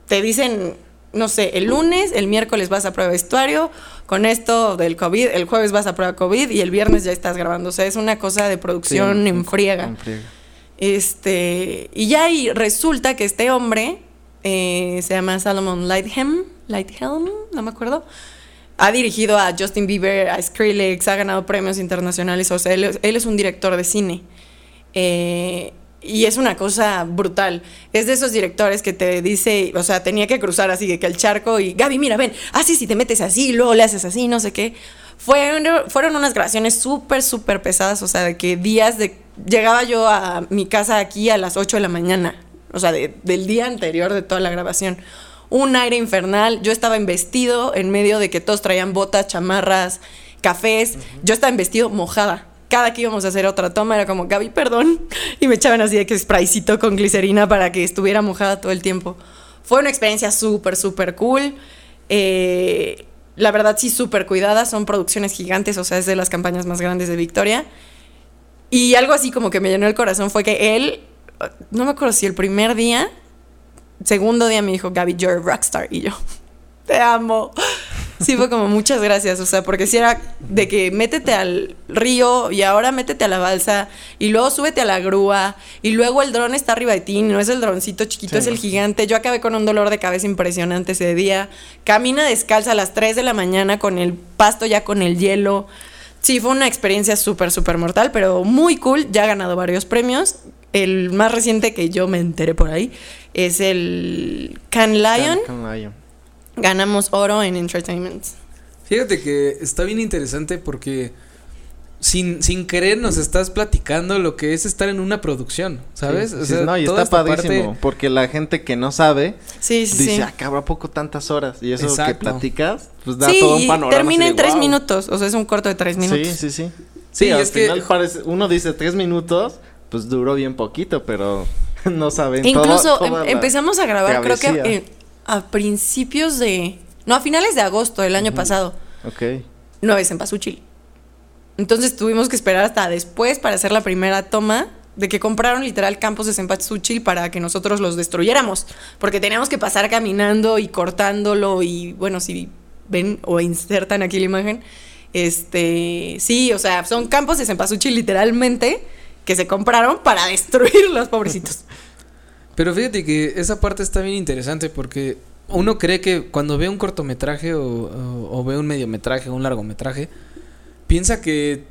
te dicen, no sé, el lunes, el miércoles vas a prueba de vestuario, con esto del COVID, el jueves vas a prueba COVID y el viernes ya estás grabando. O sea, es una cosa de producción Sí, en friega. en friega. Este, y ya y resulta que este hombre eh, se llama Salomon Lightham, Lighthelm, no me acuerdo. Ha dirigido a Justin Bieber, a Skrillex, ha ganado premios internacionales. O sea, él es un director de cine. Eh, y es una cosa brutal. Es de esos directores que te dice, o sea, tenía que cruzar así que el charco y Gaby, mira, ven, así si te metes así, y luego le haces así, no sé qué. Fueron, fueron unas grabaciones súper, súper pesadas, o sea, de que días de... Llegaba yo a mi casa aquí a las 8 de la mañana, o sea, de- del día anterior de toda la grabación. Un aire infernal, yo estaba en vestido en medio de que todos traían botas, chamarras, cafés. Yo estaba en vestido mojada. Cada que íbamos a hacer otra toma era como, Gaby, perdón. Y me echaban así de que spraycito con glicerina para que estuviera mojada todo el tiempo. Fue una experiencia súper, súper cool. Eh, la verdad, sí, súper cuidada. Son producciones gigantes, o sea, es de las campañas más grandes de Victoria. Y algo así como que me llenó el corazón fue que él, no me acuerdo si el primer día, segundo día me dijo, Gaby, you're a rockstar. Y yo, te amo. Sí, fue como muchas gracias, o sea, porque si era de que métete al río y ahora métete a la balsa y luego súbete a la grúa y luego el dron está arriba de ti, no es el droncito chiquito, Sí, es el gigante. Yo acabé con un dolor de cabeza impresionante ese día. Camina descalza a las 3 de la mañana con el pasto ya con el hielo. Sí, fue una experiencia súper, súper mortal, pero muy cool. Ya ha ganado varios premios. El más reciente que yo me enteré por ahí es el Can Lion. Can- Can Lion. Ganamos oro en Entertainment. Fíjate que está bien interesante porque sin, sin querer nos estás platicando lo que es estar en una producción, ¿sabes? Sí, O sí, sea, no, y toda está esta parte- padrísimo. Porque la gente que no sabe Sí, sí, dice, sí. ah, cabrón, ¿a poco tantas horas? Y eso que Exacto. platicas, pues da Sí, todo un panorama. termina en de, tres "Wow". minutos. O sea, es un corto de tres minutos. Sí, sí, sí. Sí, Sí, al es que- final parece, uno dice tres minutos, pues duró bien poquito, pero *laughs* no saben Incluso toda- em- toda empezamos a grabar, creo que eh, a principios de. No, a finales de agosto del año pasado. Ok. No es en Pasuchil. Entonces tuvimos que esperar hasta después para hacer la primera toma de que compraron literal campos de Cempasúchil para que nosotros los destruyéramos. Porque teníamos que pasar caminando y cortándolo y bueno, si ven o insertan aquí la imagen, este, sí, o sea, son campos de Cempasúchil literalmente que se compraron para destruirlos, pobrecitos. *laughs* Pero fíjate que esa parte está bien interesante porque uno cree que cuando ve un cortometraje o, o- o ve un mediometraje o un largometraje, piensa que,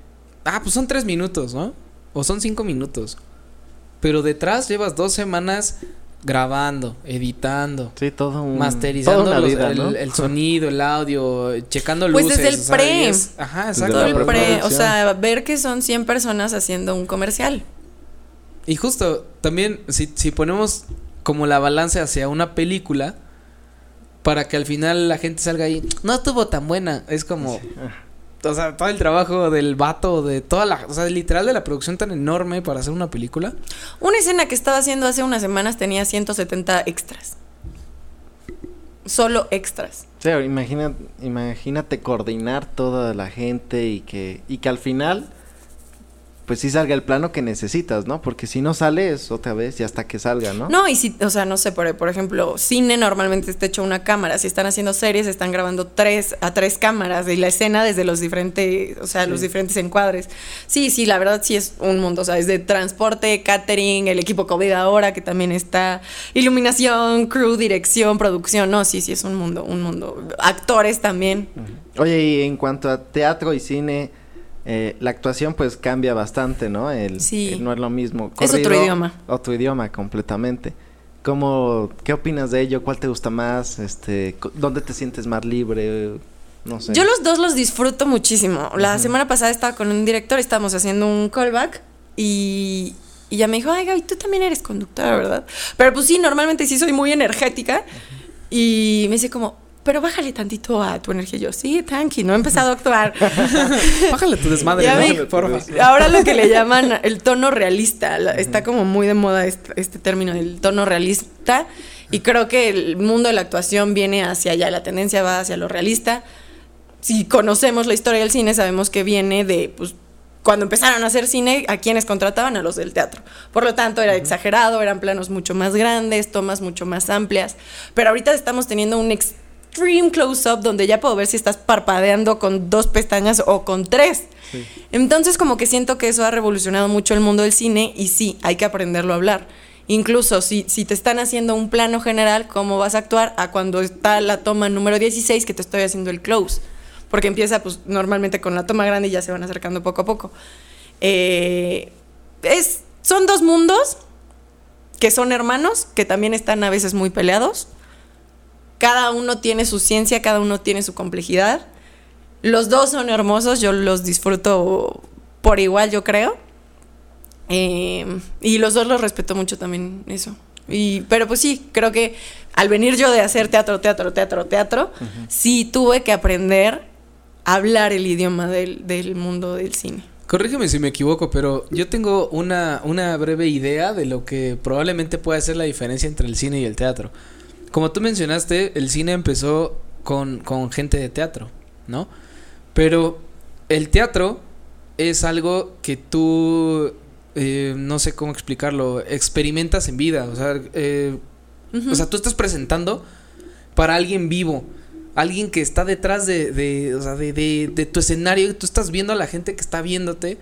ah, pues son tres minutos, ¿no? O son cinco minutos. Pero detrás llevas dos semanas grabando, editando, Sí, todo un... masterizando toda una los- vida, el, ¿no? el sonido, el audio, checando Pues luces. desde el o sea, pre. es- ajá, exacto. Todo el pre, o sea, ver que son 100 personas haciendo un comercial. Y justo, también, si, si ponemos como la balanza hacia una película, para que al final la gente salga ahí, no estuvo tan buena. Es como, o sea, todo el trabajo del vato, de toda la, o sea, literal de la producción tan enorme para hacer una película. Una escena que estaba haciendo hace unas semanas tenía 170 extras. Solo extras. Sí, imagina, imagínate coordinar toda la gente y que, y que al final, pues sí salga el plano que necesitas, ¿no? Porque si no sale es otra vez y hasta que salga, ¿no? No, y si, o sea, no sé, por, por ejemplo, cine normalmente está hecho una cámara. Si están haciendo series, están grabando tres a tres cámaras y la escena desde los diferentes, o sea, los diferentes encuadres. Sí, sí, la verdad sí es un mundo. O sea, es de transporte, catering, el equipo COVID ahora que también está, iluminación, crew, dirección, producción. No, sí, sí es un mundo, un mundo. Actores también. Oye, y en cuanto a teatro y cine, eh, la actuación pues cambia bastante, ¿no? El, Sí. el no es lo mismo. Es otro idioma. Otro idioma completamente. ¿Cómo, qué opinas de ello? ¿Cuál te gusta más? Este, ¿Dónde te sientes más libre? No sé. Yo los dos los disfruto muchísimo. La semana pasada estaba con un director, estábamos haciendo un callback y Y ya me dijo, ay, Gaby, tú también eres conductora, ¿verdad? Pero pues sí, normalmente sí soy muy energética. Y me dice como, pero bájale tantito a tu energía. Yo, sí, tranqui, no he empezado a actuar. *laughs* Bájale tu desmadre, vi. Porfa. *laughs* Ahora lo que le llaman el tono realista, está como muy de moda este, este término, el tono realista, y creo que el mundo de la actuación viene hacia allá, la tendencia va hacia lo realista. Si conocemos la historia del cine, sabemos que viene de, pues, cuando empezaron a hacer cine, ¿a quienes contrataban? A los del teatro. Por lo tanto, era exagerado, eran planos mucho más grandes, tomas mucho más amplias, pero ahorita estamos teniendo un extreme close-up donde ya puedo ver si estás parpadeando con dos pestañas o con tres. Entonces como que siento que eso ha revolucionado mucho el mundo del cine y sí, hay que aprenderlo a hablar. Incluso si, si te están haciendo un plano general, cómo vas a actuar a cuando está la toma número 16 que te estoy haciendo el close. Porque empieza pues normalmente con la toma grande y ya se van acercando poco a poco. Eh, es, son dos mundos que son hermanos, que también están a veces muy peleados. Cada uno tiene su ciencia, cada uno tiene su complejidad. Los dos son hermosos, yo los disfruto por igual, yo creo. Eh, y los dos los respeto mucho también, eso. Y, pero pues sí, creo que al venir yo de hacer teatro, teatro, teatro, teatro, sí tuve que aprender a hablar el idioma del, del mundo del cine. Corrígeme si me equivoco, pero yo tengo una, una breve idea de lo que probablemente pueda ser la diferencia entre el cine y el teatro. Como tú mencionaste, el cine empezó con, con gente de teatro, ¿no? Pero el teatro es algo que tú, eh, no sé cómo explicarlo, experimentas en vida. O sea, eh, o sea, tú estás presentando para alguien vivo. Alguien que está detrás de, de, o sea, de, de, de tu escenario. y Tú estás viendo a la gente que está viéndote.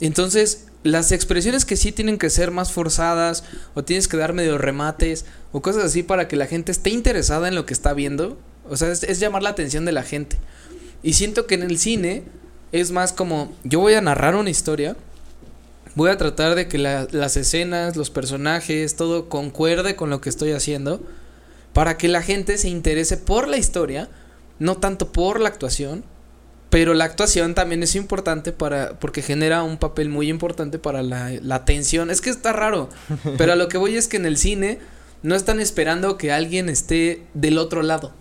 Entonces, las expresiones que sí tienen que ser más forzadas. O tienes que dar medio remates. O cosas así para que la gente esté interesada en lo que está viendo. O sea, es, llamar la atención de la gente. Y siento que en el cine es más como, yo voy a narrar una historia, voy a tratar de que la- las escenas, los personajes, todo concuerde con lo que estoy haciendo, para que la gente se interese por la historia, no tanto por la actuación, pero la actuación también es importante para, porque genera un papel muy importante para la, la atención. Es que está raro, *laughs* pero a lo que voy es que en el cine no están esperando que alguien esté del otro lado.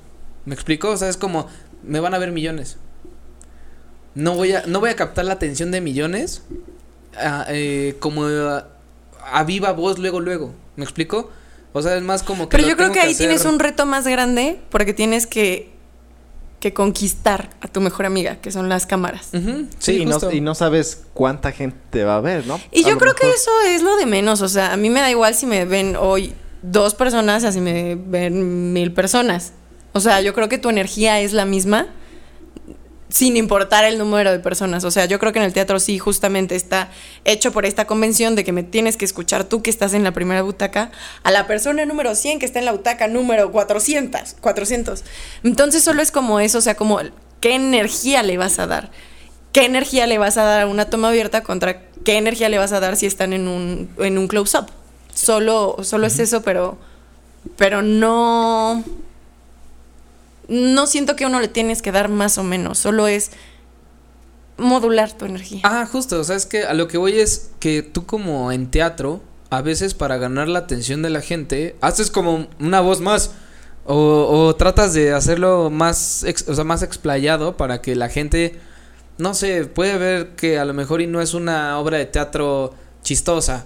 ¿Me explico? O sea, es como, me van a ver millones. No voy a, no voy a captar la atención de millones ah, eh, como a, a viva voz luego, luego. ¿Me explico? O sea, es más como que... Pero lo yo creo tengo que ahí hacer- tienes un reto más grande porque tienes que, que conquistar a tu mejor amiga, que son las cámaras. Sí, sí, y, no, y no sabes cuánta gente va a ver, ¿no? Y A yo creo que eso es lo de menos. O sea, a mí me da igual si me ven hoy dos personas, así me ven mil personas. O sea, yo creo que tu energía es la misma sin importar el número de personas. O sea, yo creo que en el teatro sí justamente está hecho por esta convención de que me tienes que escuchar tú que estás en la primera butaca a la persona número 100 que está en la butaca número 400, 400. Entonces solo es como eso, o sea, como qué energía le vas a dar. ¿Qué energía le vas a dar a una toma abierta contra qué energía le vas a dar si están en un, en un close-up? Solo, solo es eso, pero, pero no, no siento que uno le tienes que dar más o menos, solo es modular tu energía. Ah, justo, o sea, es que a lo que voy es que tú como en teatro, a veces para ganar la atención de la gente, haces como una voz más. O, o tratas de hacerlo más, ex- o sea, más explayado para que la gente, no sé, puede ver que a lo mejor y no es una obra de teatro chistosa,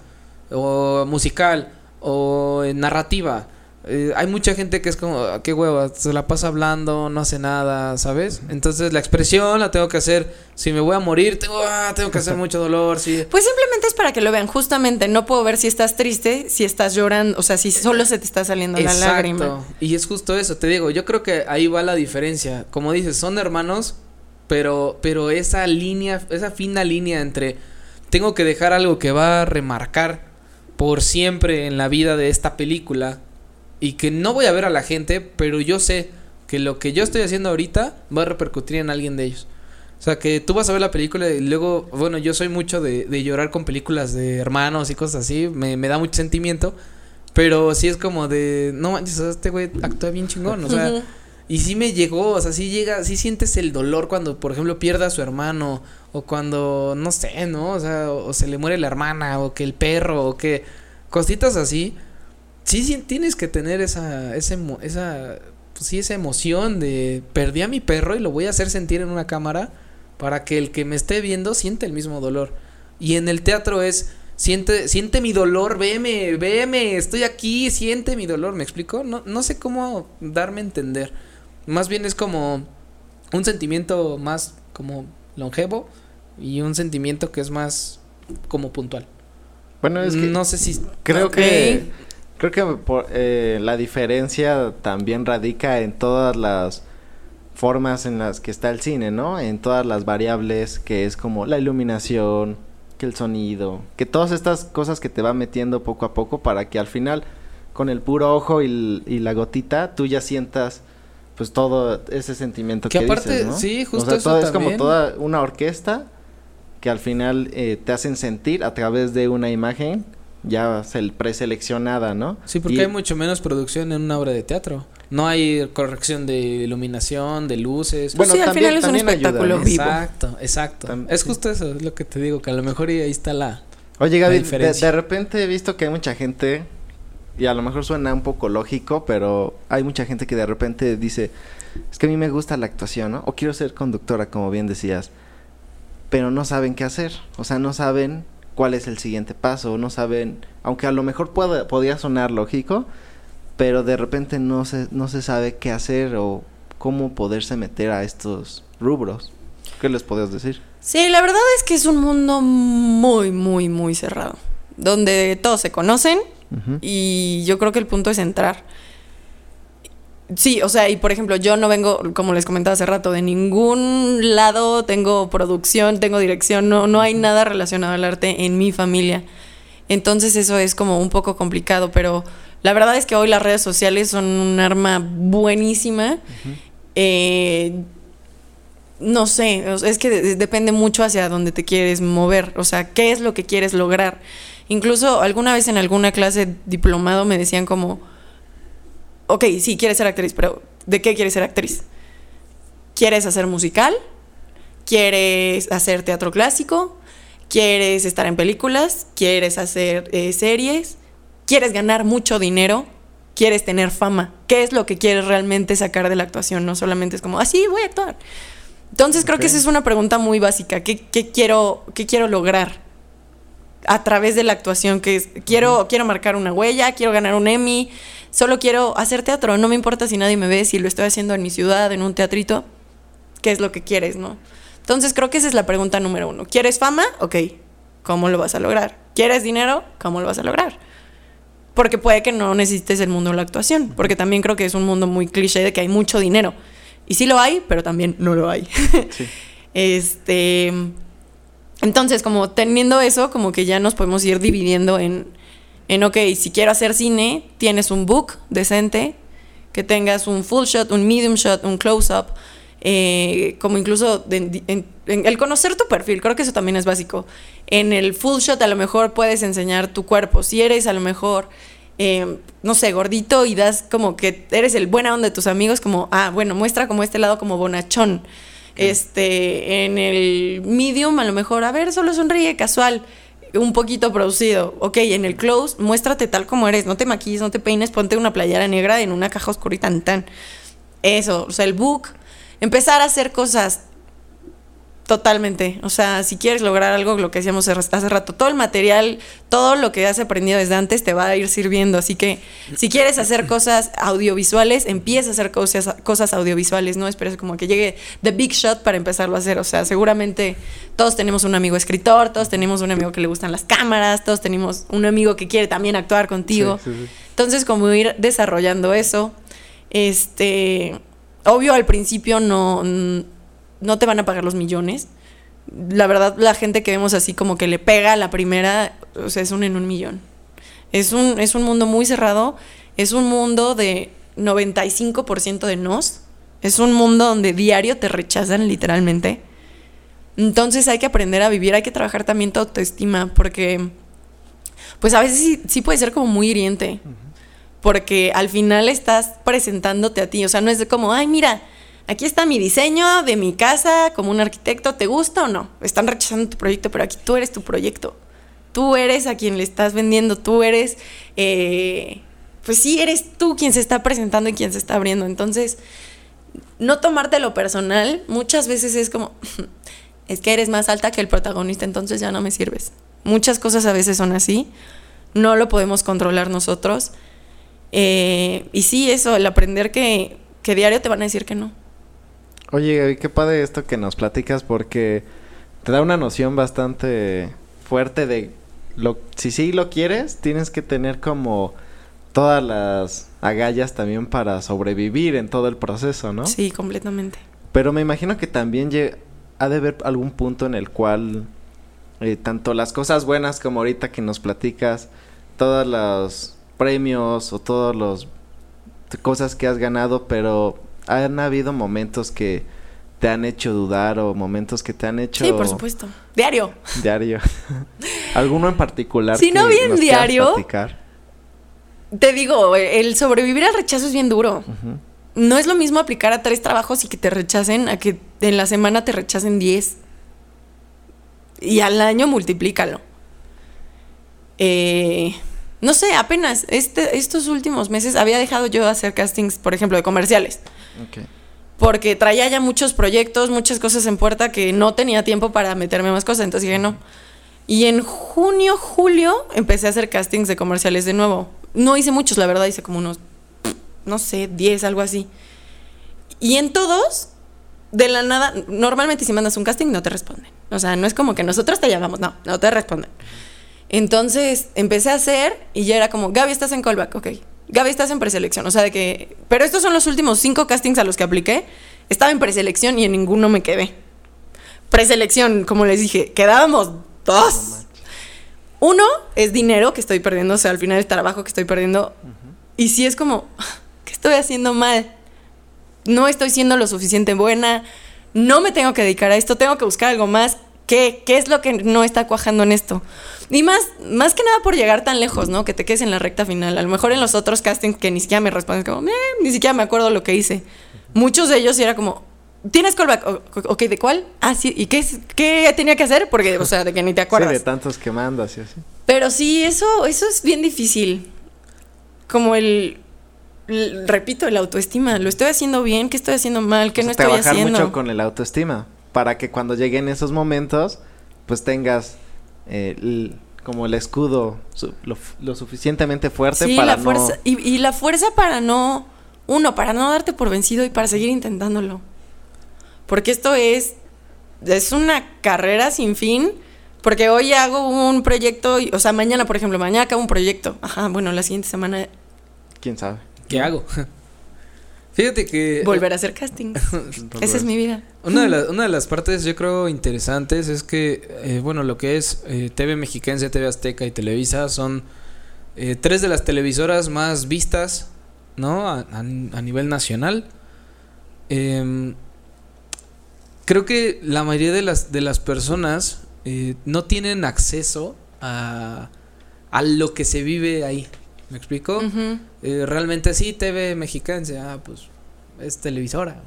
o musical, o narrativa. Eh, hay mucha gente que es como, "Ah, qué hueva, se la pasa hablando, no hace nada, ¿sabes? Entonces la expresión la tengo que hacer, si me voy a morir, tengo, ah, tengo que hacer *laughs* mucho dolor, sí. Pues simplemente es para que lo vean. Justamente no puedo ver si estás triste, si estás llorando, o sea, si solo se te está saliendo la lágrima. Y es justo eso, te digo, yo creo que ahí va la diferencia. Como dices, son hermanos, pero, pero esa línea, esa fina línea entre tengo que dejar algo que va a remarcar por siempre en la vida de esta película y que no voy a ver a la gente, pero yo sé que lo que yo estoy haciendo ahorita va a repercutir en alguien de ellos. O sea, que tú vas a ver la película y luego, bueno, yo soy mucho de, de llorar con películas de hermanos y cosas así, me, me da mucho sentimiento, pero sí es como de, no manches, este güey actúa bien chingón, o sea. Y sí me llegó, o sea, sí llega, sí sientes el dolor cuando, por ejemplo, pierde a su hermano, o cuando, no sé, ¿no? O sea, o, se le muere la hermana, o que el perro, o que cositas así. Sí, sí tienes que tener esa, esa, esa, pues sí, esa emoción de perdí a mi perro y lo voy a hacer sentir en una cámara para que el que me esté viendo siente el mismo dolor. Y en el teatro es, siente, siente mi dolor, veme, veme, estoy aquí, siente mi dolor, ¿me explico? No, no sé cómo darme a entender. Más bien es como un sentimiento más como longevo y un sentimiento que es más como puntual. Bueno, es que no sé si creo que creo que por, eh, la diferencia también radica en todas las formas en las que está el cine, ¿no? En todas las variables que es como la iluminación, que el sonido, que todas estas cosas que te va metiendo poco a poco para que al final con el puro ojo y, y la gotita tú ya sientas pues todo ese sentimiento que, aparte, dices, ¿no? sí, justo o sea, eso todo es como toda una orquesta que al final eh, te hacen sentir a través de una imagen ya preseleccionada, ¿no? Sí, porque hay mucho menos producción en una obra de teatro. No hay corrección de iluminación, de luces. Bueno, sí, al final es un espectáculo vivo. Exacto, exacto. es justo eso, es lo que te digo, que a lo mejor ahí está la Oye, Gaby, de, repente he visto que hay mucha gente y a lo mejor suena un poco lógico, pero hay mucha gente que de repente dice, es que a mí me gusta la actuación, ¿no? O quiero ser conductora, como bien decías, pero no saben qué hacer, o sea, no saben cuál es el siguiente paso, no saben, aunque a lo mejor pueda, podría sonar lógico, pero de repente no se, no se sabe qué hacer o cómo poderse meter a estos rubros. ¿Qué les podías decir? Sí, la verdad es que es un mundo muy, muy, muy cerrado, donde todos se conocen y yo creo que el punto es entrar. Sí, o sea, y por ejemplo, yo no vengo, como les comentaba hace rato, de ningún lado tengo producción, tengo dirección, no, no hay nada relacionado al arte en mi familia. Entonces eso es como un poco complicado, pero la verdad es que hoy las redes sociales son un arma buenísima. Eh, no sé, es que depende mucho hacia dónde te quieres mover, o sea, qué es lo que quieres lograr. Incluso alguna vez en alguna clase diplomado me decían como, ok, sí, quieres ser actriz, pero ¿de qué quieres ser actriz? ¿Quieres hacer musical? ¿Quieres hacer teatro clásico? ¿Quieres estar en películas? ¿Quieres hacer eh, series? ¿Quieres ganar mucho dinero? ¿Quieres tener fama? ¿Qué es lo que quieres realmente sacar de la actuación? No solamente es como, así ah, voy a actuar. Entonces creo que esa es una pregunta muy básica. ¿Qué, quiero, qué quiero lograr? a través de la actuación, que es, quiero, quiero marcar una huella, quiero ganar un Emmy, solo quiero hacer teatro, no me importa si nadie me ve, si lo estoy haciendo en mi ciudad, en un teatrito, ¿qué es lo que quieres, no? Entonces creo que esa es la pregunta número uno. ¿Quieres fama? Ok, ¿cómo lo vas a lograr? ¿Quieres dinero? ¿Cómo lo vas a lograr? Porque puede que no necesites el mundo de la actuación, porque también creo que es un mundo muy cliché de que hay mucho dinero. Y sí lo hay, pero también no lo hay. *laughs* este entonces, como teniendo eso, como que ya nos podemos ir dividiendo en, en, ok, si quiero hacer cine, tienes un book decente, que tengas un full shot, un medium shot, un close-up, eh, como incluso en, el conocer tu perfil, creo que eso también es básico. En el full shot a lo mejor puedes enseñar tu cuerpo, si eres a lo mejor... Eh, no sé, gordito y das como que eres el buena onda de tus amigos, como, ah, bueno, muestra como este lado como bonachón. Este, en el medium, a lo mejor, a ver, solo sonríe casual, un poquito producido. Ok, en el close, muéstrate tal como eres, no te maquilles, no te peines, ponte una playera negra en una caja oscura y tan tan. Eso, o sea, el book, empezar a hacer cosas Totalmente. O sea, si quieres lograr algo, lo que decíamos hace rato, todo el material, todo lo que has aprendido desde antes te va a ir sirviendo. Así que si quieres hacer cosas audiovisuales, empieza a hacer cosas, cosas audiovisuales, no esperes como que llegue The Big Shot para empezarlo a hacer. O sea, seguramente todos tenemos un amigo escritor, todos tenemos un amigo que le gustan las cámaras, todos tenemos un amigo que quiere también actuar contigo. Entonces, como ir desarrollando eso, este, obvio al principio no no te van a pagar los millones. La verdad, la gente que vemos así como que le pega a la primera, o sea, es un en un millón. Es un, es un mundo muy cerrado, es un mundo de 95% de nos, es un mundo donde diario te rechazan literalmente. Entonces hay que aprender a vivir, hay que trabajar también tu autoestima, porque pues a veces sí, puede ser como muy hiriente. porque al final estás presentándote a ti, o sea, no es de como, ay, mira, aquí está mi diseño de mi casa como un arquitecto, ¿te gusta o no? Están rechazando tu proyecto, pero aquí tú eres tu proyecto. Tú eres a quien le estás vendiendo, tú eres, eh, pues sí, eres tú quien se está presentando y quien se está abriendo. Entonces, no tomártelo personal, muchas veces es como, *laughs* es que eres más alta que el protagonista, entonces ya no me sirves. Muchas cosas a veces son así, no lo podemos controlar nosotros. Eh, y sí, eso, el aprender que, que diario te van a decir que no. Oye, Gaby, qué padre esto que nos platicas porque te da una noción bastante fuerte de lo si sí lo quieres, tienes que tener como todas las agallas también para sobrevivir en todo el proceso, ¿no? Sí, completamente. Pero me imagino que también ha de haber algún punto en el cual eh, tanto las cosas buenas como ahorita que nos platicas, todos los premios o todos los cosas que has ganado, pero han habido momentos que te han hecho dudar o momentos que te han hecho Sí, por supuesto. Diario. diario. *laughs* ¿Alguno en particular? Si no bien diario? Te digo, el sobrevivir al rechazo es bien duro. No es lo mismo aplicar a tres trabajos y que te rechacen a que en la semana te rechacen diez. Y al año multiplícalo. Eh, no sé, apenas este, estos últimos meses había dejado yo de hacer castings, por ejemplo, de comerciales. Ok. Porque traía ya muchos proyectos, muchas cosas en puerta que no tenía tiempo para meterme más cosas. Entonces dije, no. Y en junio, julio, empecé a hacer castings de comerciales de nuevo. No hice muchos, la verdad, hice como unos, no sé, 10, algo así. Y en todos, de la nada, normalmente si mandas un casting no te responden. O sea, no es como que nosotros te llamamos, no, no te responden. Entonces empecé a hacer y ya era como, Gaby, estás en callback, ok. Gaby, estás en preselección. O sea, de que. Pero estos son los últimos cinco castings a los que apliqué. Estaba en preselección y en ninguno me quedé. Preselección, como les dije, quedábamos dos. Uno es dinero que estoy perdiendo, o sea, al final es trabajo que estoy perdiendo. Y sí es como, *laughs* ¿qué estoy haciendo mal? No estoy siendo lo suficiente buena. No me tengo que dedicar a esto, tengo que buscar algo más. ¿Qué, qué es lo que no está cuajando en esto? Y más, más que nada por llegar tan lejos, ¿no? Que te quedes en la recta final. A lo mejor en los otros castings que ni siquiera me responden, como, "Eh, ni siquiera me acuerdo lo que hice. Muchos de ellos sí era como, ¿tienes callback? O- Ok, ¿de cuál? Ah, sí, ¿y qué, qué tenía que hacer? Porque, o sea, de que ni te Sí, acuerdas. de tantos que mandas y así. Pero sí, eso, eso es bien difícil. Como el, el- repito, la autoestima. ¿Lo estoy haciendo bien? ¿Qué estoy haciendo mal? ¿Qué O no estoy trabajar haciendo? mucho con el autoestima para que cuando lleguen esos momentos pues tengas eh, el- como el escudo su- lo, lo suficientemente fuerte Sí, para la fuerza. no Y, y la fuerza para no. Uno, para no darte por vencido y para seguir intentándolo. Porque esto es. Es una carrera sin fin. Porque hoy hago un proyecto. y- o sea, mañana, por ejemplo, mañana acabo un proyecto. Ajá, bueno, la siguiente semana quién sabe ¿Qué hago? Fíjate que... volver a hacer casting. *laughs* Esa es mi vida. Una de, las, una de las partes yo creo interesantes es que, eh, bueno, lo que es eh, TV Mexiquense, TV Azteca y Televisa son eh, tres de las televisoras más vistas, ¿no? A, a- a nivel nacional. Em, creo que la mayoría de las, de las personas eh, no tienen acceso a, a lo que se vive ahí. ¿Me explico? Eh, realmente sí, TV Mexiquense, ah, pues es televisora.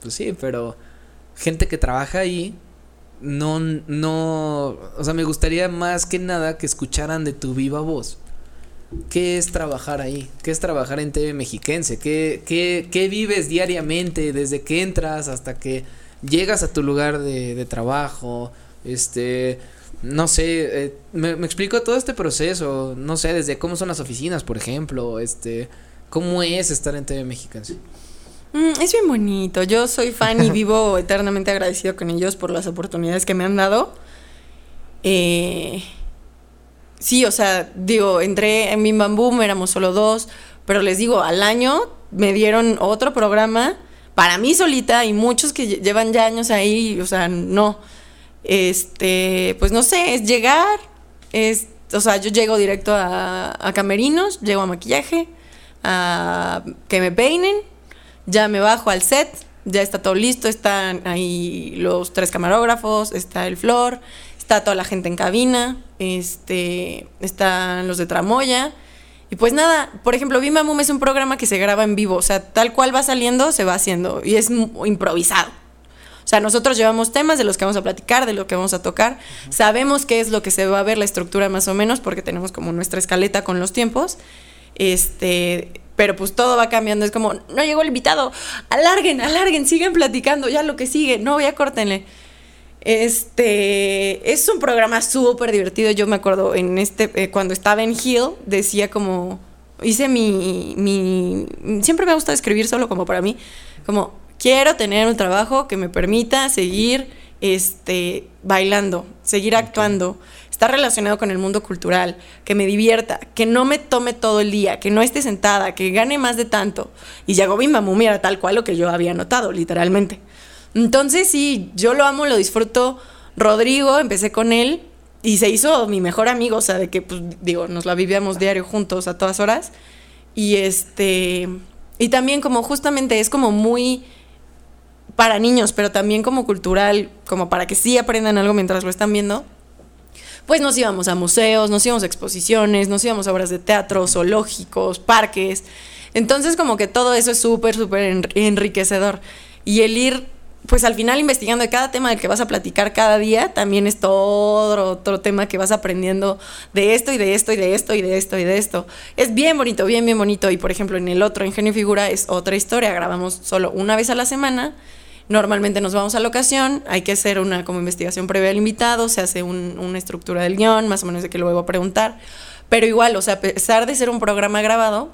Pues sí, pero gente que trabaja ahí no no, o sea, me gustaría más que nada que escucharan de tu viva voz. ¿Qué es trabajar ahí? ¿Qué es trabajar en TV Mexiquense? ¿Qué, qué, qué vives diariamente desde que entras hasta que llegas a tu lugar de, de trabajo? Este, no sé, eh, me, me explico todo este proceso, no sé, desde cómo son las oficinas, por ejemplo, este, cómo es estar en TV Mexiquense. Mm, es bien bonito. Yo soy fan y *laughs* vivo eternamente agradecido con ellos por las oportunidades que me han dado. Eh, sí, o sea, digo, entré en Bim Bam Boom, éramos solo dos, pero les digo, al año me dieron otro programa para mí solita y muchos que lle- llevan ya años ahí, o sea, no. Este, pues no sé, es llegar, es, o sea, yo llego directo a, a camerinos, llego a maquillaje, a que me peinen, ya me bajo al set, ya está todo listo, están ahí los tres camarógrafos, está el flor, está toda la gente en cabina, este, están los de tramoya Y pues nada, por ejemplo, Bim Bam Boom es un programa que se graba en vivo, o sea, tal cual va saliendo, se va haciendo y es improvisado. O sea, nosotros llevamos temas de los que vamos a platicar, de lo que vamos a tocar. Sabemos qué es lo que se va a ver, la estructura más o menos, porque tenemos como nuestra escaleta con los tiempos. Este, pero pues todo va cambiando. Es como, no llegó el invitado, alarguen, alarguen, sigan platicando, ya lo que sigue, no, ya córtenle. Este, es un programa súper divertido. Yo me acuerdo en este, eh, cuando estaba en Hill, decía como, hice mi, mi, siempre me gusta escribir solo como para mí, como, quiero tener un trabajo que me permita seguir, este, bailando, seguir actuando, estar relacionado con el mundo cultural, que me divierta, que no me tome todo el día, que no esté sentada, que gane más de tanto. Y Bam Boom era tal cual lo que yo había notado, literalmente. Entonces sí, yo lo amo, lo disfruto. Rodrigo, empecé con él y se hizo mi mejor amigo, o sea, de que, pues, digo, nos la vivíamos diario juntos a todas horas. Y este, y también como justamente es como muy para niños, pero también como cultural, como para que sí aprendan algo mientras lo están viendo. Pues nos íbamos a museos, nos íbamos a exposiciones, nos íbamos a obras de teatro, zoológicos, parques. Entonces como que todo eso es súper, súper enri- enriquecedor. Y el ir, pues al final investigando de cada tema del que vas a platicar cada día, también es todo otro tema que vas aprendiendo de esto y de esto y de esto y de esto y de esto. Es bien bonito, bien, bien bonito. Y por ejemplo en el otro, Ingenio y Figura, es otra historia. Grabamos solo una vez a la semana. Normalmente nos vamos a la ocasión, hay que hacer una como investigación previa al invitado, se hace un- una estructura del guion, más o menos de que luego a preguntar. Pero igual, o sea, a pesar de ser un programa grabado,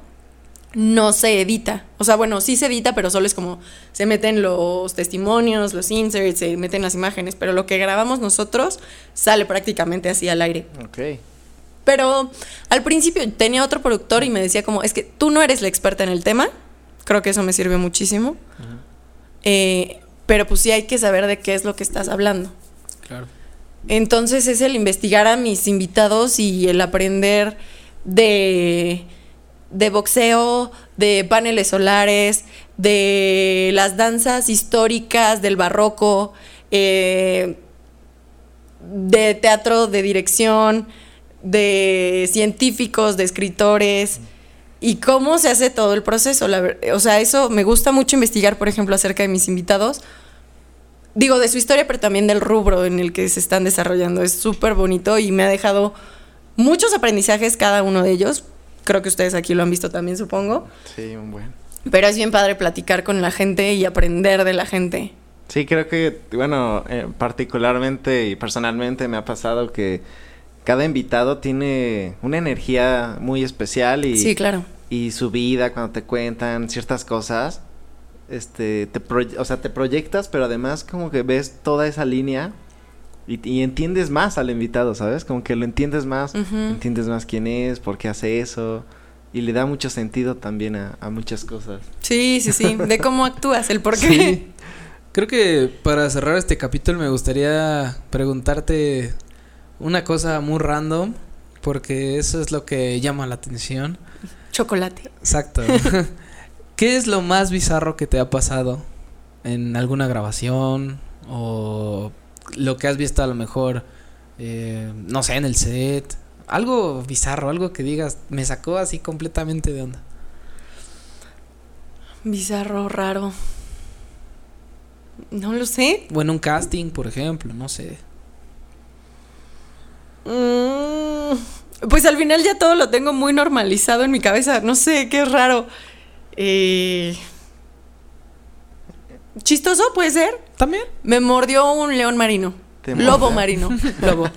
no se edita. O sea, bueno, sí se edita, pero solo es como se meten los testimonios, los inserts, se meten las imágenes, pero lo que grabamos nosotros sale prácticamente así al aire. Ok. Pero al principio tenía otro productor y me decía como, es que tú no eres la experta en el tema. Creo que eso me sirve muchísimo. Eh, pero pues sí hay que saber de qué es lo que estás hablando. Claro. Entonces es el investigar a mis invitados y el aprender de, de boxeo, de paneles solares, de las danzas históricas del barroco, eh, de teatro, de dirección, de científicos, de escritores y cómo se hace todo el proceso. La o sea, eso me gusta mucho investigar, por ejemplo, acerca de mis invitados. Digo, de su historia, pero también del rubro en el que se están desarrollando. Es súper bonito y me ha dejado muchos aprendizajes cada uno de ellos. Creo que ustedes aquí lo han visto también, supongo. Sí, un buen. Pero es bien padre platicar con la gente y aprender de la gente. Sí, creo que, bueno, eh, particularmente y personalmente me ha pasado que cada invitado tiene una energía muy especial y, Sí, claro. y su vida cuando te cuentan ciertas cosas, este, te proye- o sea, te proyectas, pero además como que ves toda esa línea y, y entiendes más al invitado, ¿sabes? Como que lo entiendes más, entiendes más quién es, por qué hace eso y le da mucho sentido también a, a muchas cosas. Sí, sí, sí. De *laughs* cómo actúas, el por qué. Sí. Creo que para cerrar este capítulo me gustaría preguntarte una cosa muy random, porque eso es lo que llama la atención. Chocolate. Exacto. *laughs* ¿Qué es lo más bizarro que te ha pasado en alguna grabación o lo que has visto a lo mejor, eh, no sé, en el set? Algo bizarro, algo que digas, me sacó así completamente de onda. Bizarro, raro. No lo sé. O en un casting, por ejemplo, no sé. Mm, pues al final ya todo lo tengo muy normalizado en mi cabeza. No sé, qué raro. Eh, Chistoso puede ser. ¿También? Me mordió un león marino. Lobo marino. *laughs* Lobo.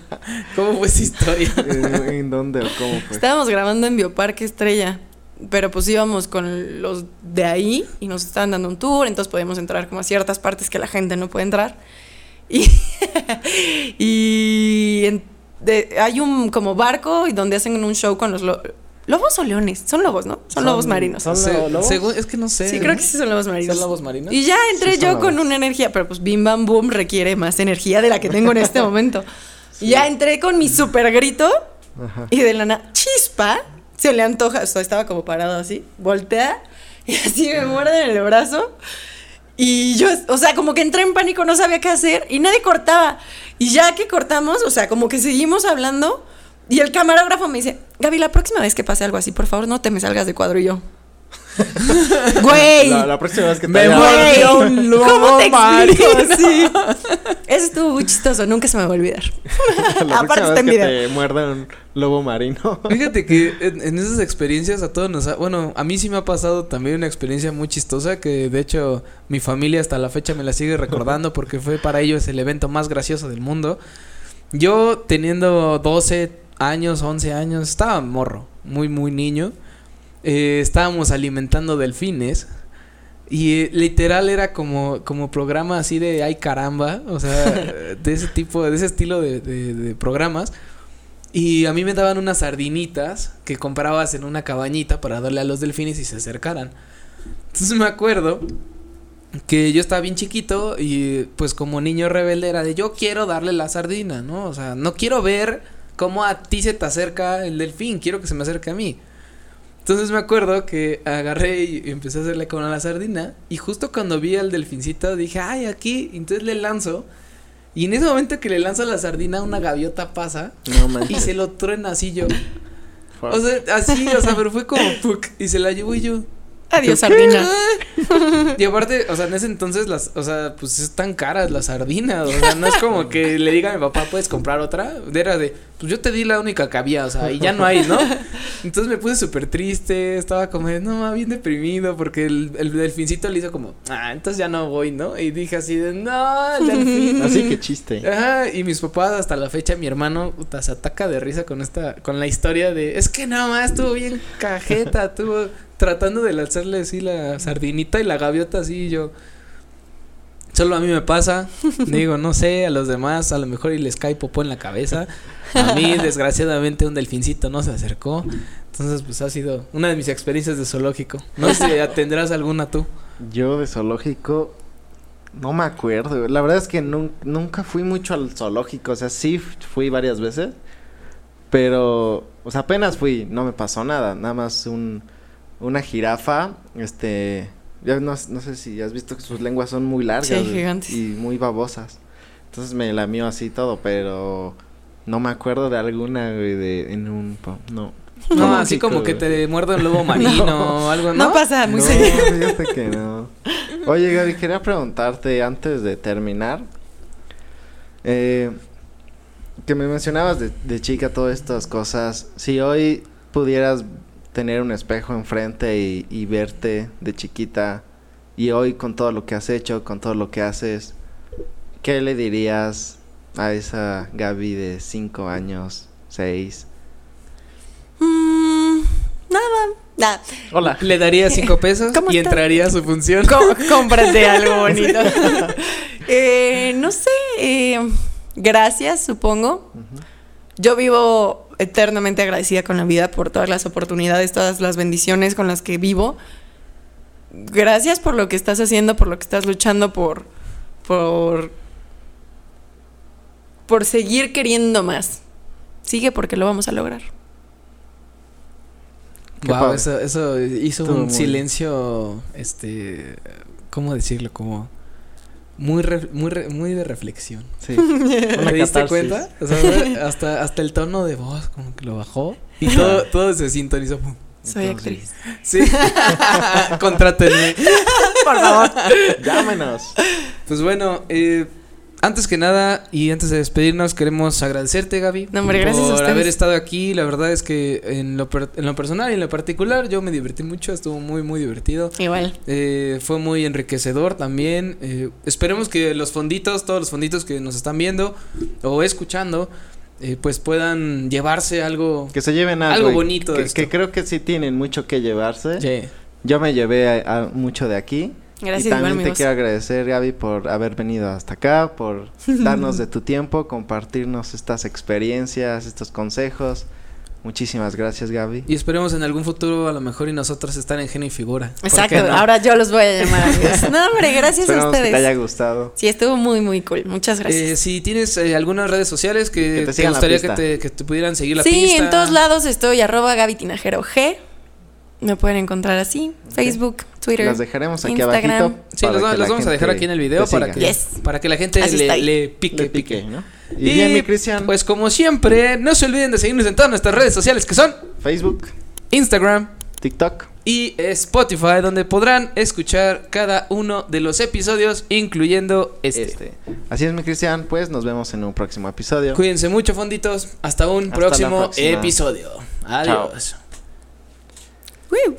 ¿Cómo fue esa historia? *laughs* ¿En, en dónde o cómo fue? Estábamos grabando en Bioparque Estrella. Pero pues íbamos con los de ahí y nos estaban dando un tour, entonces podíamos entrar como a ciertas partes que la gente no puede entrar. Y, *laughs* y en- de- hay un como barco y donde hacen un show con los lo- lobos o leones. Son lobos, ¿no? Son, lobos marinos. son lo- lobos? según- es que no sé. Sí, creo que sí son lobos marinos. ¿Son lobos marinos? Y ya entré Sí, yo con lobos. una energía, pero pues Bim Bam Boom requiere más energía de la que tengo en este momento. *laughs* Y ya entré con mi super grito Ajá. y de la nada, chispa, se le antoja, o sea, estaba como parado así, voltea y así me muerde en el brazo. Y yo, o sea, como que entré en pánico, no sabía qué hacer y nadie cortaba. Y ya que cortamos, o sea, como que seguimos hablando y el camarógrafo me dice, Gaby, la próxima vez que pase algo así, por favor, no te me salgas de cuadro y yo. Güey. La, la próxima vez que te Me mordió un lobo ¿Cómo te explico? marino. Sí. Eso estuvo muy chistoso, nunca se me va a olvidar. *laughs* la Aparte próxima está vez en que te muerda un lobo marino. Fíjate que en, en esas experiencias a todos nos ha, bueno, a mí sí me ha pasado también una experiencia muy chistosa que de hecho mi familia hasta la fecha me la sigue recordando porque fue para ellos el evento más gracioso del mundo. Yo teniendo 12 años, 11 años, estaba morro, muy muy niño. Eh, estábamos alimentando delfines y eh, literal era como, como programa así de ay caramba, o sea, *laughs* de ese tipo, de ese estilo de, de- de programas. Y a mí me daban unas sardinitas que comprabas en una cabañita para darle a los delfines y se acercaran. Entonces me acuerdo que yo estaba bien chiquito y pues como niño rebelde era de yo quiero darle la sardina, ¿no? O sea, no quiero ver cómo a ti se te acerca el delfín, quiero que se me acerque a mí. Entonces me acuerdo que agarré y empecé a hacerle con la sardina y justo cuando vi al delfincito dije, ay, aquí, entonces le lanzo y en ese momento que le lanzo la sardina una gaviota pasa No y se lo truena así yo. Fuck. O sea, así, o sea, pero fue como puc, y se la llevo y yo. Adiós, sardina. *laughs* *laughs* Y aparte, o sea, en ese entonces las, o sea, pues están caras las sardinas, o sea, no es como que le diga a mi papá, ¿puedes comprar otra? Era de, pues yo te di la única que había, o sea, y ya no hay, ¿no? Entonces me puse súper triste, estaba como, de, no, bien deprimido, porque el, el delfincito le hizo como, ah, entonces ya no voy, ¿no? Y dije así de, no, el delfín. Así que chiste. Ajá, y mis papás hasta la fecha, mi hermano, puta, se ataca de risa con esta, con la historia de, es que nada más estuvo bien cajeta, estuvo tratando de lanzarle así la sardinita y la gaviota así, y yo, solo a mí me pasa, *laughs* digo, no sé, a los demás a lo mejor y les cae popó en la cabeza, a mí *laughs* desgraciadamente un delfincito no se acercó, entonces pues ha sido una de mis experiencias de zoológico, no sé si *laughs* tendrás alguna tú. Yo de zoológico no me acuerdo. La verdad es que nun- nunca fui mucho al zoológico. O sea, sí fui varias veces. Pero, o sea, apenas fui. No me pasó nada. Nada más un, una jirafa. Este. Ya no, no sé si has visto que sus lenguas son muy largas. Sí, gigantes. Y muy babosas. Entonces me lamió así todo. Pero no me acuerdo de alguna, güey, de, en un. No. No, así como que te muerda un lobo marino *laughs* o algo, ¿no? No pasa muy no, seguido. fíjate que no. *laughs* Oye, Gaby, quería preguntarte antes de terminar. eh, que me mencionabas de, de chica todas estas cosas. Si hoy pudieras tener un espejo enfrente y, y verte de chiquita, y hoy con todo lo que has hecho, con todo lo que haces, ¿qué le dirías a esa Gaby de 5 años, 6? Mm, nada, nada. Hola. Le daría cinco *laughs* pesos ¿Cómo y entraría a su función. Com- cómprate *laughs* algo bonito. *laughs* Eh, no sé, eh, gracias, supongo. Yo vivo eternamente agradecida con la vida por todas las oportunidades, todas las bendiciones con las que vivo. Gracias por lo que estás haciendo, por lo que estás luchando, por, por, por seguir queriendo más. Sigue porque lo vamos a lograr. Qué Wow, eso, eso hizo un muy- silencio, este, ¿cómo decirlo? Como muy, re- muy, re- muy de reflexión. Sí. *laughs* ¿Te diste catarsis. cuenta? O sea, *laughs* hasta, hasta el tono de voz como que lo bajó y todo, todo se sintonizó. Soy Entonces, actriz. Sí. *laughs* Contrátenme. Por favor. Llámenos. Pues bueno, eh, antes que nada y antes de despedirnos queremos agradecerte Gaby No, hombre, gracias a por ustedes. haber estado aquí. La verdad es que en lo, per- en lo personal y en lo particular yo me divertí mucho, estuvo muy muy divertido. Igual. Eh, fue muy enriquecedor también. Eh, esperemos que los fonditos, todos los fonditos que nos están viendo o escuchando, eh, pues puedan llevarse algo. Que se lleven algo. Algo bonito de Que, esto. que creo que sí tienen mucho que llevarse. Sí. Yo me llevé a- a mucho de aquí. Gracias, y también igual, te quiero agradecer, Gaby, por haber venido hasta acá, por *laughs* darnos de tu tiempo, compartirnos estas experiencias, estos consejos. Muchísimas gracias, Gaby. Y esperemos en algún futuro a lo mejor y nosotros estar en genio y figura. ¿Por Exacto, no? ahora yo los voy a llamar amigos. *laughs* No, hombre, gracias a Esperamos que te ustedes. haya gustado. Sí, estuvo muy, muy cool. Muchas gracias. Eh, si tienes eh, algunas redes sociales que, Que te te, gustaría que te, que te pudieran seguir la sí, pista. en todos lados estoy arroba Gaby Tinajero G. Me pueden encontrar así, Facebook, Twitter, Las dejaremos aquí Instagram. abajito. Sí, los, va- que los vamos a dejar aquí en el video para que, Yes. para que la gente le, pique, Le pique. ¿no? Y, bien, mi Cristian, Pues como siempre, no se olviden de seguirnos en todas nuestras redes sociales que son Facebook, Instagram TikTok. y Spotify, donde podrán escuchar cada uno de los episodios, incluyendo este. Este. Así es, mi Cristian. Pues nos vemos en un próximo episodio. Cuídense mucho, fonditos. Hasta un Hasta próximo episodio. Adiós. Woo!